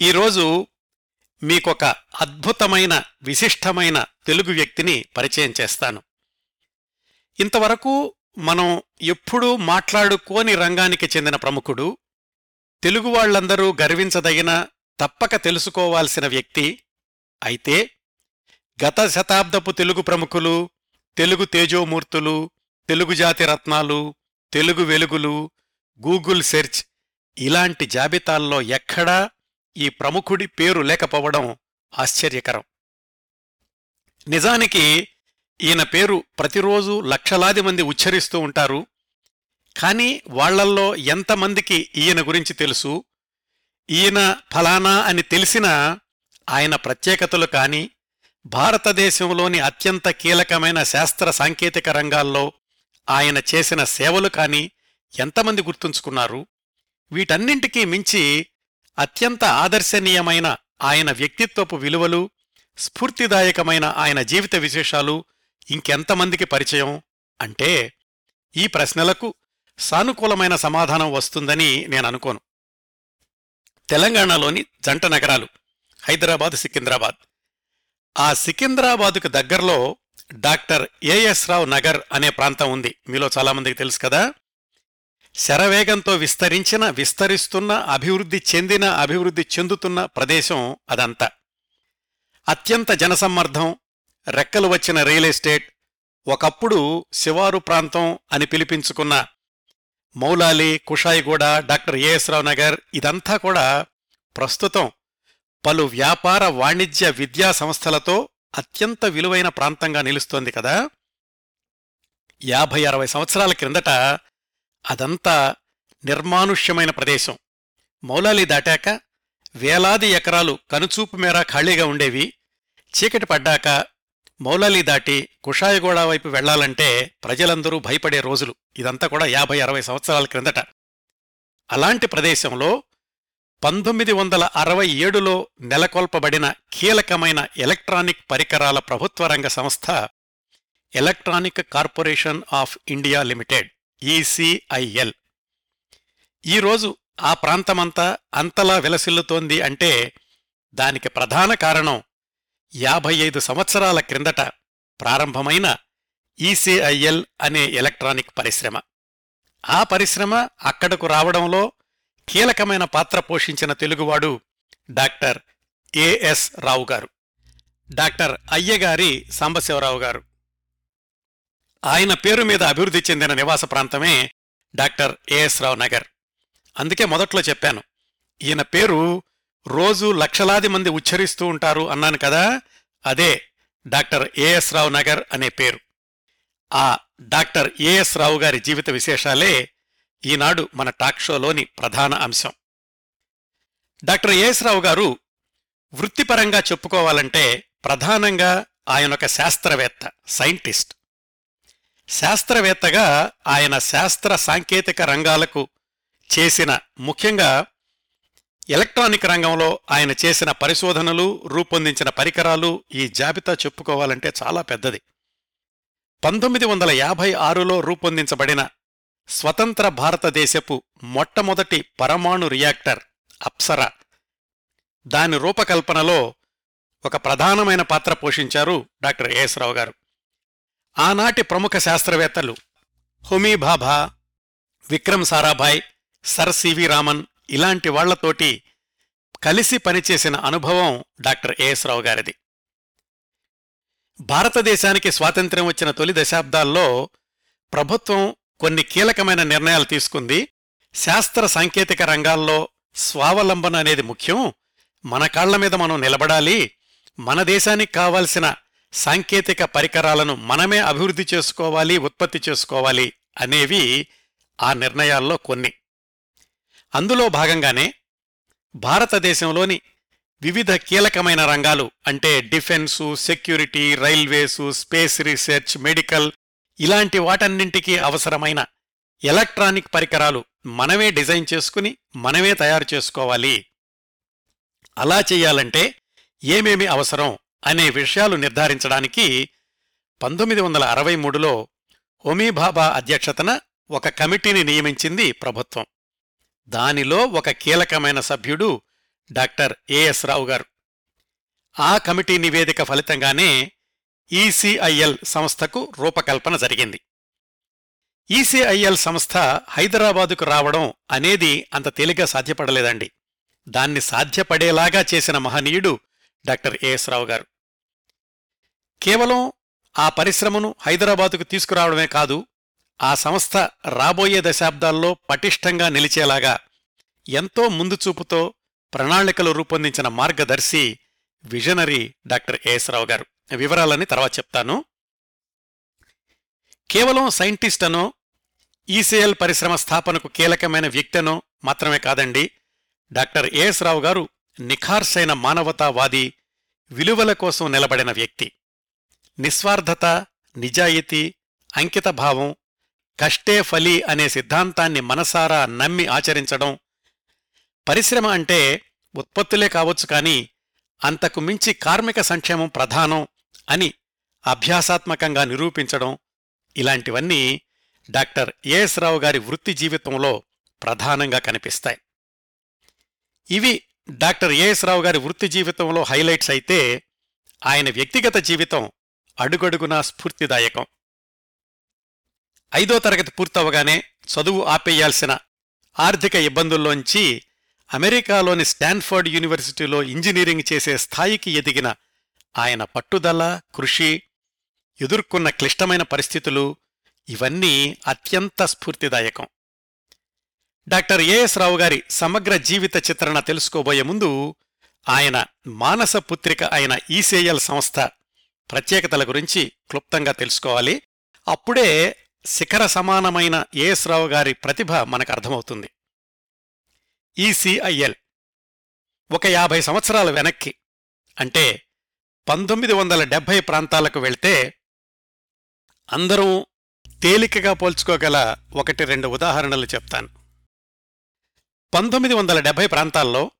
ఈరోజు మీకొక అద్భుతమైన విశిష్టమైన తెలుగు వ్యక్తిని పరిచయం చేస్తాను. ఇంతవరకు మనం ఎప్పుడూ మాట్లాడుకోని రంగానికి చెందిన ప్రముఖుడు తెలుగు వాళ్ళందరూ గర్వించదగిన తప్పక తెలుసుకోవాల్సిన వ్యక్తి అయితే గత శతాబ్దపు తెలుగు ప్రముఖులు తెలుగు తేజోమూర్తులు తెలుగు జాతి రత్నాలు తెలుగు వెలుగులు గూగుల్ సెర్చ్ ఇలాంటి జాబితాల్లో ఎక్కడా ఈ ప్రముఖుడి పేరు లేకపోవడం ఆశ్చర్యకరం. నిజానికి ఈయన పేరు ప్రతిరోజు లక్షలాది మంది ఉచ్చరిస్తూ ఉంటారు. కానీ వాళ్ళల్లో ఎంతమందికి ఈయన గురించి తెలుసు? ఈయన ఫలానా అని తెలిసినా ఆయన ప్రత్యేకతలు కాని భారతదేశంలోని అత్యంత కీలకమైన శాస్త్ర సాంకేతిక రంగాల్లో ఆయన చేసిన సేవలు కాని ఎంతమంది గుర్తుంచుకున్నారు? వీటన్నింటికీ మించి అత్యంత ఆదర్శనీయమైన ఆయన వ్యక్తిత్వపు విలువలు స్ఫూర్తిదాయకమైన ఆయన జీవిత విశేషాలు ఇంకెంతమందికి పరిచయం అంటే ఈ ప్రశ్నలకు సానుకూలమైన సమాధానం వస్తుందని నేననుకోను తెలంగాణలోని జంట నగరాలు హైదరాబాద్ సికింద్రాబాద్. ఆ సికింద్రాబాదుకు దగ్గరలో డాక్టర్ ఏఎస్ రావు నగర్ అనే ప్రాంతం ఉంది. మీలో చాలామందికి తెలుసు కదా? శరవేగంతో విస్తరించిన విస్తరిస్తున్న అభివృద్ధి చెందిన అభివృద్ధి చెందుతున్న ప్రదేశం అదంతా. అత్యంత జనసమ్మర్ధం రెక్కలు వచ్చిన రియల్ ఎస్టేట్ ఒకప్పుడు శివారు ప్రాంతం అని పిలిపించుకున్న Moulali Kushaiguda doctor A S Rao Nagar ఇదంతా కూడా ప్రస్తుతం పలు వ్యాపార వాణిజ్య విద్యా సంస్థలతో అత్యంత విలువైన ప్రాంతంగా నిలుస్తోంది కదా. యాభై అరవై సంవత్సరాల క్రిందట అదంతా నిర్మానుష్యమైన ప్రదేశం. మౌలాలి దాటాక వేలాది ఎకరాలు కనుచూపు మేర ఖాళీగా ఉండేవి. చీకటి పడ్డాక మౌలాలి దాటి కుషాయగూడ వైపు వెళ్ళాలంటే ప్రజలందరూ భయపడే రోజులు. ఇదంతా కూడా యాభై అరవై సంవత్సరాల క్రిందట. అలాంటి ప్రదేశంలో పంతొమ్మిది వందల అరవై ఏడులో నెలకొల్పబడిన కీలకమైన ఎలక్ట్రానిక్ పరికరాల ప్రభుత్వ రంగ సంస్థ electronic corporation of India limited. ECIL. ఈరోజు ఆ ప్రాంతమంతా అంతలా విలసిల్లుతోంది అంటే దానికి ప్రధాన కారణం యాభై ఐదు సంవత్సరాల క్రిందట ప్రారంభమైన ఈసీఐఎల్ అనే ఎలక్ట్రానిక్ పరిశ్రమ. ఆ పరిశ్రమ అక్కడకు రావడంలో కీలకమైన పాత్ర పోషించిన తెలుగువాడు డాక్టర్ ఏఎస్ రావు గారు డాక్టర్ అయ్యగారి సాంబశివరావు గారు ఆయన పేరు మీద అభివృద్ధి చెందిన నివాస ప్రాంతమే డాక్టర్ ఏఎస్ రావు నగర్. అందుకే మొదట్లో చెప్పాను ఈయన పేరు రోజు లక్షలాది మంది ఉచ్చరిస్తూ ఉంటారు అన్నాను కదా అదే డాక్టర్ ఏఎస్ రావు నగర్ అనే పేరు. ఆ డాక్టర్ ఏఎస్ రావు గారి జీవిత విశేషాలే ఈనాడు మన టాక్ షోలోని ప్రధాన అంశం. డాక్టర్ ఏఎస్ రావు గారు వృత్తిపరంగా చెప్పుకోవాలంటే ప్రధానంగా ఆయనొక శాస్త్రవేత్త సైంటిస్ట్. శాస్త్రవేత్తగా ఆయన శాస్త్ర సాంకేతిక రంగాలకు చేసిన ముఖ్యంగా ఎలక్ట్రానిక్ రంగంలో ఆయన చేసిన పరిశోధనలు రూపొందించిన పరికరాలు ఈ జాబితా చెప్పుకోవాలంటే చాలా పెద్దది. పంతొమ్మిది వందల యాభై ఆరులో రూపొందించబడిన స్వతంత్ర భారతదేశపు మొట్టమొదటి పరమాణు రియాక్టర్ అప్సరా దాని రూపకల్పనలో ఒక ప్రధానమైన పాత్ర పోషించారు డాక్టర్ ఏఎస్ రావు గారు. ఆనాటి ప్రముఖ శాస్త్రవేత్తలు హుమీ భాభా విక్రమ్ సారాభాయ్ సర్ సివి రామన్ ఇలాంటి వాళ్ళతోటి కలిసి పనిచేసిన అనుభవం డాక్టర్ ఏఎస్ రావు గారిది. భారతదేశానికి స్వాతంత్ర్యం వచ్చిన తొలి దశాబ్దాల్లో ప్రభుత్వం కొన్ని కీలకమైన నిర్ణయాలు తీసుకుంది. శాస్త్ర సాంకేతిక రంగాల్లో స్వావలంబన అనేది ముఖ్యం. మన కాళ్ళ మీద మనం నిలబడాలి. మన దేశానికి కావాల్సిన సాంకేతిక పరికరాలను మనమే అభివృద్ధి చేసుకోవాలి ఉత్పత్తి చేసుకోవాలి అనేవి ఆ నిర్ణయాల్లో కొన్ని. అందులో భాగంగానే భారతదేశంలోని వివిధ కీలకమైన రంగాలు అంటే defence security railways space research medical ఇలాంటి వాటన్నింటికీ అవసరమైన ఎలక్ట్రానిక్ పరికరాలు మనమే డిజైన్ చేసుకుని మనమే తయారు చేసుకోవాలి. అలా చెయ్యాలంటే ఏమేమి అవసరం? అనే విషయాలు నిర్ధారించడానికి పంతొమ్మిది వందల అరవై మూడులో హోమీబాబా అధ్యక్షతన ఒక కమిటీని నియమించింది ప్రభుత్వం. దానిలో ఒక కీలకమైన సభ్యుడు డాక్టర్ ఏఎస్ రావు గారు. ఆ కమిటీ నివేదిక ఫలితంగానే ఈసీఐఎల్ సంస్థకు రూపకల్పన జరిగింది. ఈసీఐఎల్ సంస్థ హైదరాబాదుకు రావడం అనేది అంత తేలిగ్గా సాధ్యపడలేదండి. దాన్ని సాధ్యపడేలాగా చేసిన మహనీయుడు డాక్టర్ ఏఎస్ రావు గారు. కేవలం ఆ పరిశ్రమను హైదరాబాదుకు తీసుకురావడమే కాదు ఆ సంస్థ రాబోయే దశాబ్దాల్లో పటిష్టంగా నిలిచేలాగా ఎంతో ముందుచూపుతో ప్రణాళికలు రూపొందించిన మార్గదర్శి విజనరీ డాక్టర్ ఏఎస్ రావు గారు. వివరాలని తర్వాత చెప్తాను. కేవలం సైంటిస్ట్ అనో ఈసీఎల్ పరిశ్రమ స్థాపనకు కీలకమైన వ్యక్తనో మాత్రమే కాదండి డాక్టర్ ఏఎస్ రావు గారు నిఖార్సైన మానవతావాది విలువల కోసం నిలబడిన వ్యక్తి. నిస్వార్థత నిజాయితీ అంకితభావం కష్టే ఫలి అనే సిద్ధాంతాన్ని మనసారా నమ్మి ఆచరించడం పరిశ్రమ అంటే ఉత్పత్తులే కావచ్చు కానీ అంతకు మించి కార్మిక సంక్షేమం ప్రధానం అని అభ్యాసాత్మకంగా నిరూపించడం ఇలాంటివన్నీ డాక్టర్ ఏఎస్ రావు గారి వృత్తి జీవితంలో ప్రధానంగా కనిపిస్తాయి. ఇవి డాక్టర్ ఏఎస్ రావు గారి వృత్తి జీవితంలో హైలైట్స్ అయితే ఆయన వ్యక్తిగత జీవితం అడుగడుగునా స్ఫూర్తిదాయకం. ఐదో తరగతి పూర్తవగానే చదువు ఆపేయాల్సిన ఆర్థిక ఇబ్బందుల్లోంచి అమెరికాలోని స్టాన్ఫర్డ్ యూనివర్సిటీలో ఇంజనీరింగ్ చేసే స్థాయికి ఎదిగిన ఆయన పట్టుదల కృషి ఎదుర్కొన్న క్లిష్టమైన పరిస్థితులు ఇవన్నీ అత్యంత స్ఫూర్తిదాయకం. డాక్టర్ ఏఎస్ రావు గారి సమగ్ర జీవిత చిత్రణ తెలుసుకోబోయే ముందు ఆయన మానస పుత్రిక అయిన ఈసేయల్ సంస్థ ప్రత్యేకతల గురించి క్లుప్తంగా తెలుసుకోవాలి. అప్పుడే శిఖర సమానమైన ఏఎస్ రావు గారి ప్రతిభ మనకు అర్థమవుతుంది. ఈసీఐఎల్ ఒక యాభై సంవత్సరాల వెనక్కి అంటే పంతొమ్మిది వందల డెబ్భై ప్రాంతాలకు వెళ్తే అందరూ తేలికగా పోల్చుకోగల ఒకటి రెండు ఉదాహరణలు చెప్తాను. పంతొమ్మిది వందల డెబ్భై ప్రాంతాల్లో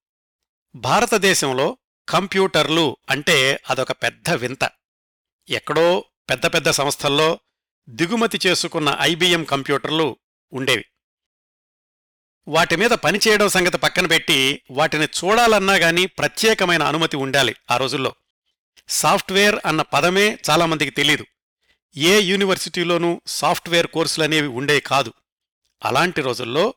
భారతదేశంలో కంప్యూటర్లు అంటే అదొక పెద్ద వింత. ఎక్కడో పెద్ద పెద్ద సంస్థల్లో దిగుమతి చేసుకున్న ఐబిఎం కంప్యూటర్లు ఉండేవి. వాటి మీద పనిచేయడం సంగతి పక్కన పెట్టి వాటిని చూడాలన్నా గాని ప్రత్యేకమైన అనుమతి ఉండాలి ఆ రోజుల్లో. సాఫ్ట్వేర్ అన్న పదమే చాలామందికి తెలీదు. ఏ యూనివర్సిటీలోనూ సాఫ్ట్వేర్ కోర్సులనేవి ఉండే కాదు. అలాంటి రోజుల్లో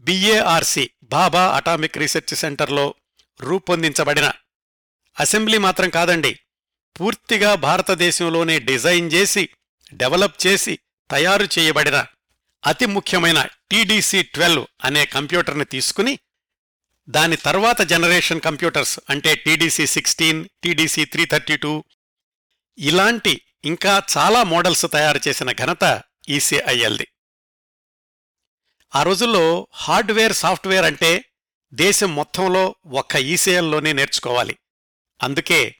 బిఏఆర్సి బాబా అటామిక్ రీసెర్చ్ సెంటర్లో రూపొందించబడిన అసెంబ్లీ మాత్రం కాదండి. పూర్తిగా భారతదేశంలోనే డిజైన్ చేసి డెవలప్ చేసి తయారు చేయబడిన అతి ముఖ్యమైన టీడీసీ ట్వెల్వ్ అనే కంప్యూటర్ని తీసుకుని దాని తర్వాత జనరేషన్ కంప్యూటర్స్ అంటే TDC sixteen TDC three thirty two ఇలాంటి ఇంకా చాలా మోడల్స్ తయారు చేసిన ఘనత ఈసీఐఎల్ది. ఆ రోజుల్లో హార్డ్వేర్ సాఫ్ట్వేర్ అంటే దేశం మొత్తంలో ఒక్క ఈసీఎల్లోనే నేర్చుకోవాలి. అందుకే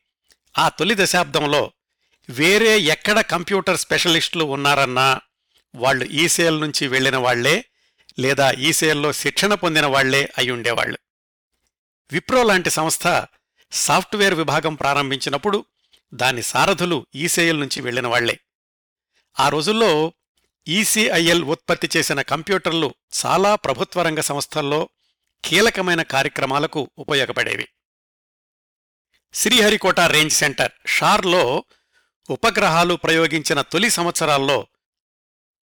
ఆ తొలి దశాబ్దంలో వేరే ఎక్కడ కంప్యూటర్ స్పెషలిస్టులు ఉన్నారన్నా వాళ్ళు ఈసీఎల్ నుంచి వెళ్ళిన వాళ్ళే లేదా ఈసీఎల్లో శిక్షణ పొందిన వాళ్ళే అయి ఉండేవాళ్ళు విప్రో లాంటి సంస్థ సాఫ్ట్వేర్ విభాగం ప్రారంభించినప్పుడు దాని సారథులు ఈసీఎల్ నుంచి వెళ్ళిన వాళ్ళే ఆ రోజుల్లో ఈసీఐఎల్ ఉత్పత్తి చేసిన కంప్యూటర్లు చాలా ప్రభుత్వ రంగ సంస్థల్లో కీలకమైన కార్యక్రమాలకు ఉపయోగపడేవి. శ్రీహరికోట రేంజ్ సెంటర్ షార్లో ఉపగ్రహాలు ప్రయోగించిన తొలి సంవత్సరాల్లో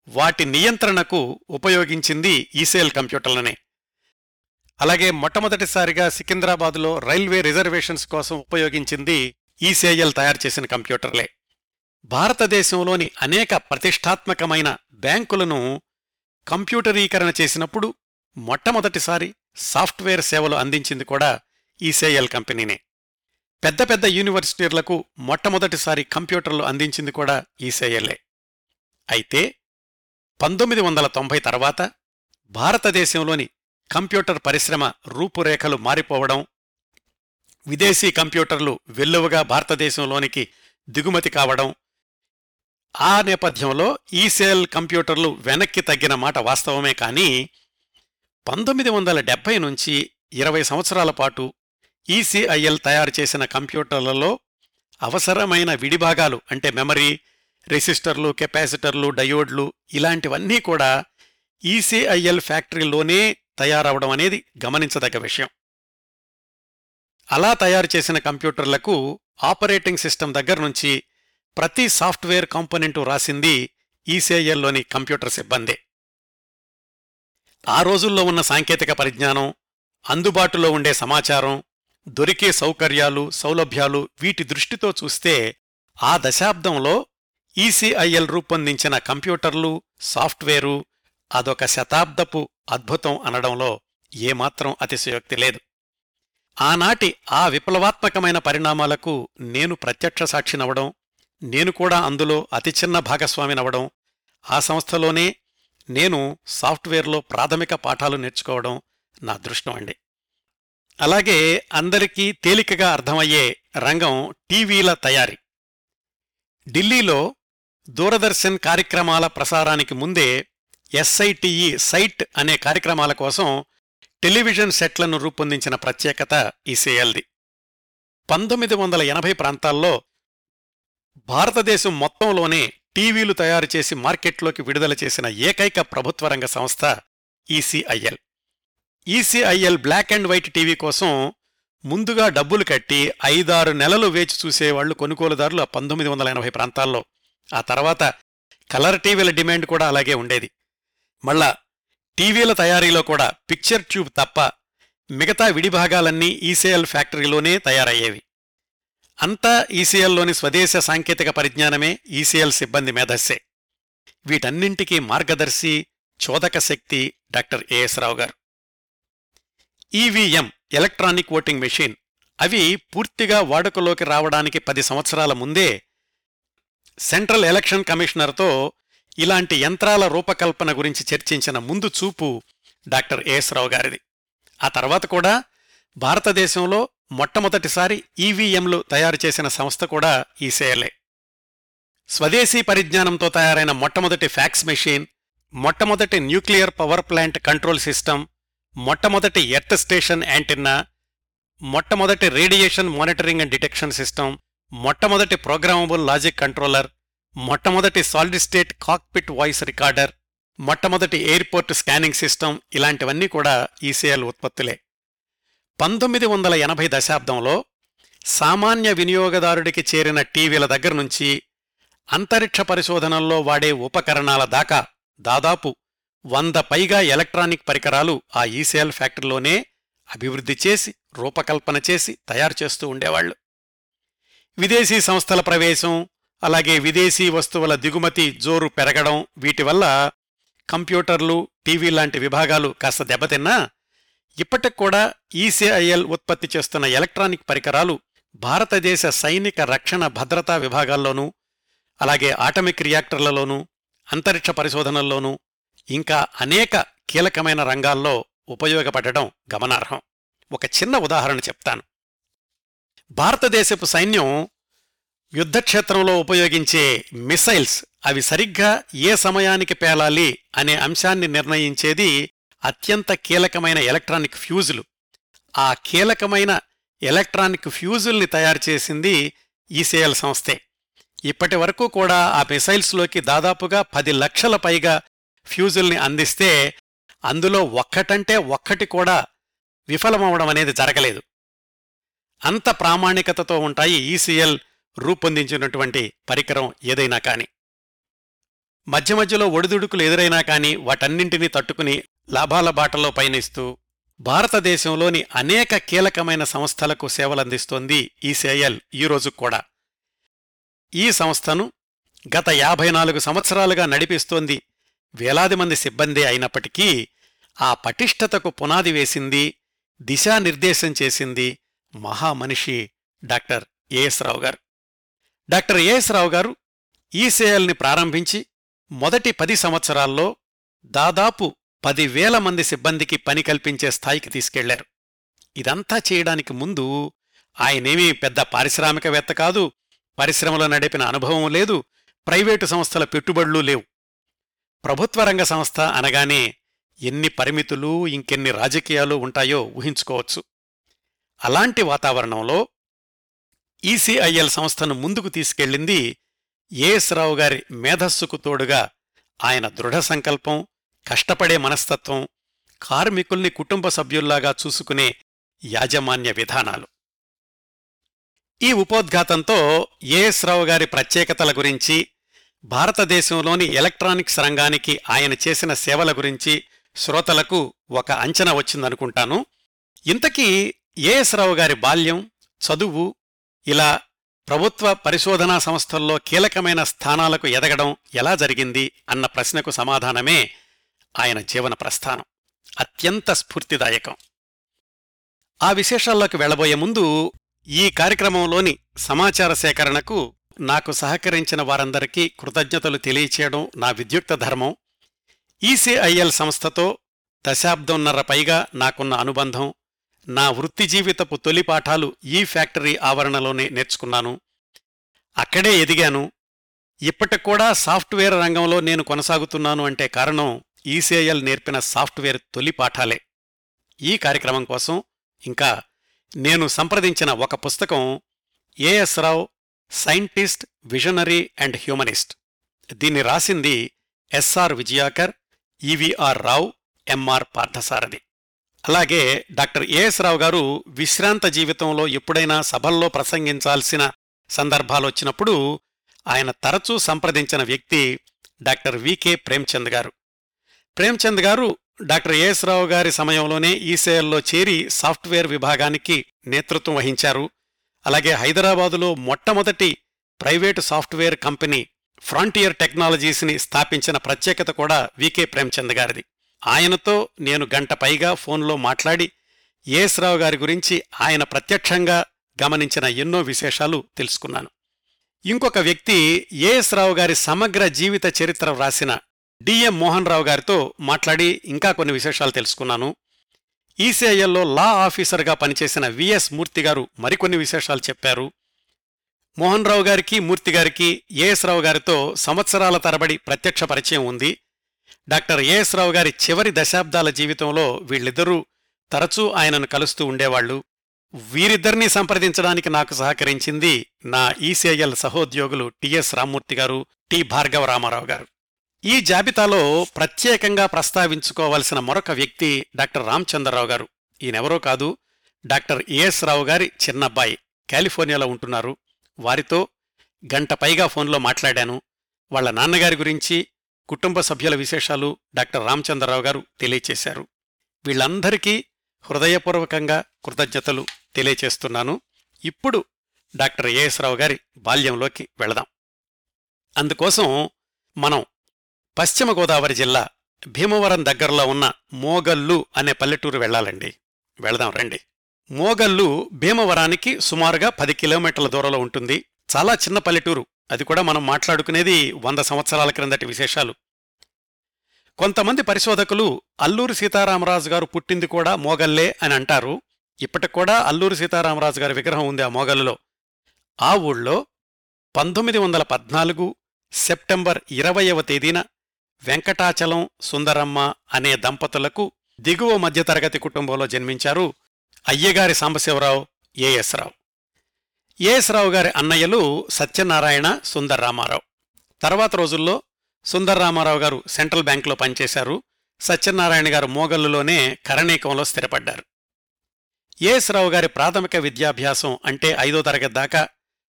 వాటి నియంత్రణకు ఉపయోగించింది ఈసేల్ కంప్యూటర్లనే. అలాగే మొట్టమొదటిసారిగా సికింద్రాబాదులో రైల్వే రిజర్వేషన్స్ కోసం ఉపయోగించింది ఈసేఎల్ తయారు చేసిన కంప్యూటర్లే. భారతదేశంలోని అనేక ప్రతిష్టాత్మకమైన బ్యాంకులను కంప్యూటరీకరణ చేసినప్పుడు మొట్టమొదటిసారి సాఫ్ట్వేర్ సేవలు అందించింది కూడా ఈసేఎల్ కంపెనీనే. పెద్ద పెద్ద యూనివర్సిటీలకు మొట్టమొదటిసారి కంప్యూటర్లు అందించింది కూడా ఈసేఎల్ఏ అయితే పంతొమ్మిది వందల తొంభై తర్వాత భారతదేశంలోని కంప్యూటర్ పరిశ్రమ రూపురేఖలు మారిపోవడం విదేశీ కంప్యూటర్లు వెల్లువగా భారతదేశంలోనికి దిగుమతి కావడం ఆ నేపథ్యంలో ఈసేల్ కంప్యూటర్లు వెనక్కి తగ్గిన మాట వాస్తవమే కానీ పంతొమ్మిది వందల డెబ్బై నుంచి ఇరవై సంవత్సరాల పాటు ఈసీఐఎల్ తయారు చేసిన కంప్యూటర్లలో అవసరమైన విడిభాగాలు అంటే మెమరీ రెసిస్టర్లు కెపాసిటర్లు డయోడ్లు ఇలాంటివన్నీ కూడా ఈసీఐఎల్ ఫ్యాక్టరీలోనే తయారవడం అనేది గమనించదగ్గ విషయం. అలా తయారు చేసిన కంప్యూటర్లకు ఆపరేటింగ్ సిస్టమ్ దగ్గర నుంచి ప్రతి సాఫ్ట్వేర్ కాంపోనెంటు రాసింది ఈసీఐఎల్లోని కంప్యూటర్ సిబ్బందే. ఆ రోజుల్లో ఉన్న సాంకేతిక పరిజ్ఞానం అందుబాటులో ఉండే సమాచారం దొరికే సౌకర్యాలు సౌలభ్యాలు వీటి దృష్టితో చూస్తే ఆ దశాబ్దంలో ఈసీఐఎల్ రూపొందించిన కంప్యూటర్లు సాఫ్ట్వేరు అదొక శతాబ్దపు అద్భుతం అనడంలో ఏమాత్రం అతిశయోక్తి లేదు. ఆనాటి ఆ విప్లవాత్మకమైన పరిణామాలకు నేను ప్రత్యక్ష సాక్షినవడం నేను కూడా అందులో అతి చిన్న భాగస్వామినవడం ఆ సంస్థలోనే నేను సాఫ్ట్వేర్లో ప్రాథమిక పాఠాలు నేర్చుకోవడం నా అదృష్టం అండి. అలాగే అందరికీ తేలికగా అర్థమయ్యే రంగం టీవీల తయారీ. ఢిల్లీలో దూరదర్శన్ కార్యక్రమాల ప్రసారానికి ముందే ఎస్ఐటిఈ సైట్ అనే కార్యక్రమాల కోసం టెలివిజన్ సెట్లను రూపొందించిన ప్రత్యేకత ఈసీఎల్ది. పంతొమ్మిది వందల ఎనభై ప్రాంతాల్లో భారతదేశం మొత్తంలోనే టీవీలు తయారు చేసి మార్కెట్లోకి విడుదల చేసిన ఏకైక ప్రభుత్వ రంగ సంస్థ ECIL. ECIL black and white TV కోసం ముందుగా డబ్బులు కట్టి ఐదారు నెలలు వేచి చూసేవాళ్ళు కొనుగోలుదారులు ఆ పంతొమ్మిది వందల ఎనభై ప్రాంతాల్లో. ఆ తర్వాత కలర్ టీవీల డిమాండ్ కూడా అలాగే ఉండేది. మళ్ళా టీవీల తయారీలో కూడా పిక్చర్ ట్యూబ్ తప్ప మిగతా విడిభాగాలన్నీ ఈసీఎల్ ఫ్యాక్టరీలోనే తయారయ్యేవి. అంతా ఈసీఎల్లోని స్వదేశ సాంకేతిక పరిజ్ఞానమే ఈసీఎల్ సిబ్బంది మేధస్సే. వీటన్నింటికీ మార్గదర్శి చోదక శక్తి డాక్టర్ ఏఎస్ రావు గారు. ఈవీఎం ఎలక్ట్రానిక్ ఓటింగ్ మెషిన్ అవి పూర్తిగా వాడుకలోకి రావడానికి పది సంవత్సరాల ముందే సెంట్రల్ ఎలక్షన్ కమిషనర్తో ఇలాంటి యంత్రాల రూపకల్పన గురించి చర్చించిన ముందు చూపు డాక్టర్ ఏఎస్ రావు గారిది. ఆ తర్వాత కూడా భారతదేశంలో మొట్టమొదటిసారి ఈవీఎంలు తయారు చేసిన సంస్థ కూడా ఈసేఎలే స్వదేశీ పరిజ్ఞానంతో తయారైన మొట్టమొదటి ఫ్యాక్స్ మెషిన్ మొట్టమొదటి nuclear power plant control system మొట్టమొదటి ఎర్త్ స్టేషన్ యాంటిన్నా మొట్టమొదటి radiation monitoring and detection system మొట్టమొదటి ప్రోగ్రామబుల్ లాజిక్ కంట్రోలర్ మొట్టమొదటి solid state cockpit voice recorder మొట్టమొదటి ఎయిర్పోర్ట్ స్కానింగ్ సిస్టమ్ ఇలాంటివన్నీ కూడా ఈసీఎల్ ఉత్పత్తులే. పంతొమ్మిది వందల ఎనభై దశాబ్దంలో సామాన్య వినియోగదారుడికి చేరిన టీవీల దగ్గర నుంచి అంతరిక్ష పరిశోధనల్లో వాడే ఉపకరణాల దాకా దాదాపు వంద పైగా ఎలక్ట్రానిక్ పరికరాలు ఆ ఈసేల్ ఫ్యాక్టరీలోనే అభివృద్ధి చేసి రూపకల్పన చేసి తయారు చేస్తూ ఉండేవాళ్ళు విదేశీ సంస్థల ప్రవేశం అలాగే విదేశీ వస్తువుల దిగుమతి జోరు పెరగడం వీటి వల్ల కంప్యూటర్లు టీవీ లాంటి విభాగాలు కాస్త దెబ్బతిన్నా ఇప్పటికి కూడా ఈసీఐఎల్ ఉత్పత్తి చేస్తున్న ఎలక్ట్రానిక్ పరికరాలు భారతదేశ సైనిక రక్షణ భద్రతా విభాగాల్లోనూ అలాగే ఆటమిక్ రియాక్టర్లలోనూ అంతరిక్ష పరిశోధనల్లోనూ ఇంకా అనేక కీలకమైన రంగాల్లో ఉపయోగపడడం గమనార్హం. ఒక చిన్న ఉదాహరణ చెప్తాను. భారతదేశపు సైన్యం యుద్ధక్షేత్రంలో ఉపయోగించే మిసైల్స్ అవి సరిగ్గా ఏ సమయానికి పేలాలి అనే అంశాన్ని నిర్ణయించేది అత్యంత కీలకమైన ఎలక్ట్రానిక్ ఫ్యూజులు. ఆ కీలకమైన ఎలక్ట్రానిక్ ఫ్యూజుల్ని తయారు చేసింది ఈసీఎల్ సంస్థే. ఇప్పటి వరకు కూడా ఆ మిసైల్స్లోకి దాదాపుగా పది లక్షల పైగా ఫ్యూజుల్ని అందిస్తే అందులో ఒక్కటంటే ఒక్కటి కూడా విఫలమవడం అనేది జరగలేదు. అంత ప్రామాణికతతో ఉంటాయి ఈసీఎల్ రూపొందించినటువంటి పరికరం ఏదైనా కాని. మధ్య మధ్యలో ఒడిదుడుకులు ఎదురైనా కాని వాటన్నింటినీ తట్టుకుని లాభాల బాటలో పయనిస్తూ భారతదేశంలోని అనేక కీలకమైన సంస్థలకు సేవలందిస్తోంది ఈసీఐఎల్ ఈరోజు కూడా. ఈ సంస్థను గత యాభై నాలుగు సంవత్సరాలుగా నడిపిస్తోంది వేలాది మంది సిబ్బంది అయినప్పటికీ ఆ పటిష్టతకు పునాది వేసింది దిశానిర్దేశం చేసింది మహామనిషి డాక్టర్ ఏఎస్ రావు గారు. డాక్టర్ ఏఎస్ రావు గారు ఈసేఎల్ని ప్రారంభించి మొదటి పది సంవత్సరాల్లో దాదాపు పదివేల మంది సిబ్బందికి పని కల్పించే స్థాయికి తీసుకెళ్ళారు. ఇదంతా చేయడానికి ముందు ఆయనేమీ పెద్ద పారిశ్రామికవేత్త కాదు పరిశ్రమలో నడిపిన అనుభవం లేదు ప్రైవేటు సంస్థల పెట్టుబడులు లేవు. ప్రభుత్వ రంగ సంస్థ అనగానే ఎన్ని పరిమితులు ఇంకెన్ని రాజకీయాలు ఉంటాయో ఊహించుకోవచ్చు. అలాంటి వాతావరణంలో ఈసీఐఎల్ సంస్థను ముందుకు తీసుకెళ్ళింది ఏఎస్ రావు గారి మేధస్సుకు తోడుగా ఆయన దృఢ సంకల్పం కష్టపడే మనస్తత్వం కార్మికుల్ని కుటుంబ సభ్యుల్లాగా చూసుకునే యాజమాన్య విధానాలు. ఈ ఉపోద్ఘాతంతో ఏఎస్ రావు గారి ప్రత్యేకతల గురించి భారతదేశంలోని ఎలక్ట్రానిక్స్ రంగానికి ఆయన చేసిన సేవల గురించి శ్రోతలకు ఒక అంచనా వచ్చిందనుకుంటాను. ఇంతకీ ఏఎస్ రావు గారి బాల్యం చదువు ఇలా ప్రభుత్వ పరిశోధనా సంస్థల్లో కీలకమైన స్థానాలకు ఎదగడం ఎలా జరిగింది అన్న ప్రశ్నకు సమాధానమే ఆయన జీవన ప్రస్థానం. అత్యంత స్ఫూర్తిదాయకం. ఆ విశేషాల్లోకి వెళ్ళబోయే ముందు ఈ కార్యక్రమంలోని సమాచార సేకరణకు నాకు సహకరించిన వారందరికీ కృతజ్ఞతలు తెలియచేయడం నా విద్యుక్త ధర్మం. ఈసీఐఎల్ సంస్థతో దశాబ్దంన్నర పైగా నాకున్న అనుబంధం నా వృత్తి జీవితపు తొలి పాఠాలు ఈ ఫ్యాక్టరీ ఆవరణలోనే నేర్చుకున్నాను. అక్కడే ఎదిగాను. ఇప్పటికూడా సాఫ్ట్వేర్ రంగంలో నేను కొనసాగుతున్నాను అంటే కారణం ఈసీఐఎల్ నేర్పిన సాఫ్ట్వేర్ తొలి పాఠాలే. ఈ కార్యక్రమం కోసం ఇంకా నేను సంప్రదించిన ఒక పుస్తకం AS Rao scientist visionary and humanist. దీన్ని రాసింది SR Vijayakar EVR Rao MR Parthasarathy. అలాగే డాక్టర్ ఏఎస్ రావు గారు విశ్రాంత జీవితంలో ఎప్పుడైనా సభల్లో ప్రసంగించాల్సిన సందర్భాలొచ్చినప్పుడు ఆయన తరచూ సంప్రదించిన వ్యక్తి డాక్టర్ వికే ప్రేమ్చంద్ గారు. ప్రేమ్చంద్ గారు డాక్టర్ ఏఎస్ రావు గారి సమయంలోనే ఈసేఎల్లో చేరి సాఫ్ట్వేర్ విభాగానికి నేతృత్వం వహించారు. అలాగే హైదరాబాదులో మొట్టమొదటి ప్రైవేటు సాఫ్ట్వేర్ కంపెనీ ఫ్రాంటియర్ టెక్నాలజీస్ని స్థాపించిన ప్రత్యేకత కూడా వికే ప్రేమ్చంద్ గారిది. ఆయనతో నేను గంట పైగా ఫోన్లో మాట్లాడి ఏఎస్ రావు గారి గురించి ఆయన ప్రత్యక్షంగా గమనించిన ఎన్నో విశేషాలు తెలుసుకున్నాను. ఇంకొక వ్యక్తి ఏఎస్ రావు గారి సమగ్ర జీవిత చరిత్ర వ్రాసిన డిఎం మోహన్ రావు గారితో మాట్లాడి ఇంకా కొన్ని విశేషాలు తెలుసుకున్నాను. ఈసీఐఎల్లో లా ఆఫీసర్గా పనిచేసిన విఎస్ మూర్తి గారు మరికొన్ని విశేషాలు చెప్పారు. మోహన్ రావు గారికి మూర్తి గారికి ఏఎస్ రావు గారితో సంవత్సరాల తరబడి ప్రత్యక్ష పరిచయం ఉంది. డాక్టర్ ఏఎస్ రావు గారి చివరి దశాబ్దాల జీవితంలో వీళ్ళిద్దరూ తరచూ ఆయనను కలుస్తూ ఉండేవాళ్ళు వీరిద్దరినీ సంప్రదించడానికి నాకు సహకరించింది నా ఈసీఐఎల్ సహోద్యోగులు టిఎస్ రామ్మూర్తి గారు టి భార్గవ రామారావు గారు. ఈ జాబితాలో ప్రత్యేకంగా ప్రస్తావించుకోవలసిన మరొక వ్యక్తి డాక్టర్ రామచంద్రరావు గారు. ఈయనెవరో కాదు డాక్టర్ ఏఎస్ రావు గారి చిన్నబ్బాయి. కాలిఫోర్నియాలో ఉంటున్నారు. వారితో గంట పైగా ఫోన్లో మాట్లాడాను. వాళ్ళ నాన్నగారి గురించి కుటుంబ సభ్యుల విశేషాలు డాక్టర్ రామచంద్రరావు గారు తెలియచేశారు. వీళ్ళందరికీ హృదయపూర్వకంగా కృతజ్ఞతలు తెలియచేస్తున్నాను. ఇప్పుడు డాక్టర్ ఏఎస్ రావు గారి బాల్యంలోకి వెళదాం. అందుకోసం మనం పశ్చిమ గోదావరి జిల్లా భీమవరం దగ్గరలో ఉన్న మోగల్లు అనే పల్లెటూరు వెళ్ళాలండి. వెళదాం రండి. మోగల్లు భీమవరానికి సుమారుగా పది కిలోమీటర్ల దూరంలో ఉంటుంది. చాలా చిన్న పల్లెటూరు. అది కూడా మనం మాట్లాడుకునేది వంద సంవత్సరాల క్రిందటి విశేషాలు. కొంతమంది పరిశోధకులు అల్లూరి సీతారామరాజు గారు పుట్టింది కూడా మోగల్లే అని అంటారు. ఇప్పటికి కూడా అల్లూరి సీతారామరాజు గారి విగ్రహం ఉంది ఆ మోగల్లులో. ఆ ఊళ్ళో పంతొమ్మిది వందల పద్నాలుగు సెప్టెంబర్ ఇరవయవ తేదీన వెంకటాచలం సుందరమ్మ అనే దంపతులకు దిగువ మధ్యతరగతి కుటుంబంలో జన్మించారు Ayyagari Sambasivarao A S Rao A S Rao గారి అన్నయ్యలు సత్యనారాయణ సుందర్ రామారావు తర్వాత రోజుల్లో సుందర్ రామారావు గారు సెంట్రల్ బ్యాంకులో పనిచేశారు. సత్యనారాయణ గారు మోగల్లులోనే కరణీకంలో స్థిరపడ్డారు. ఏఎస్ రావు గారి ప్రాథమిక విద్యాభ్యాసం అంటే ఐదో తరగతి దాకా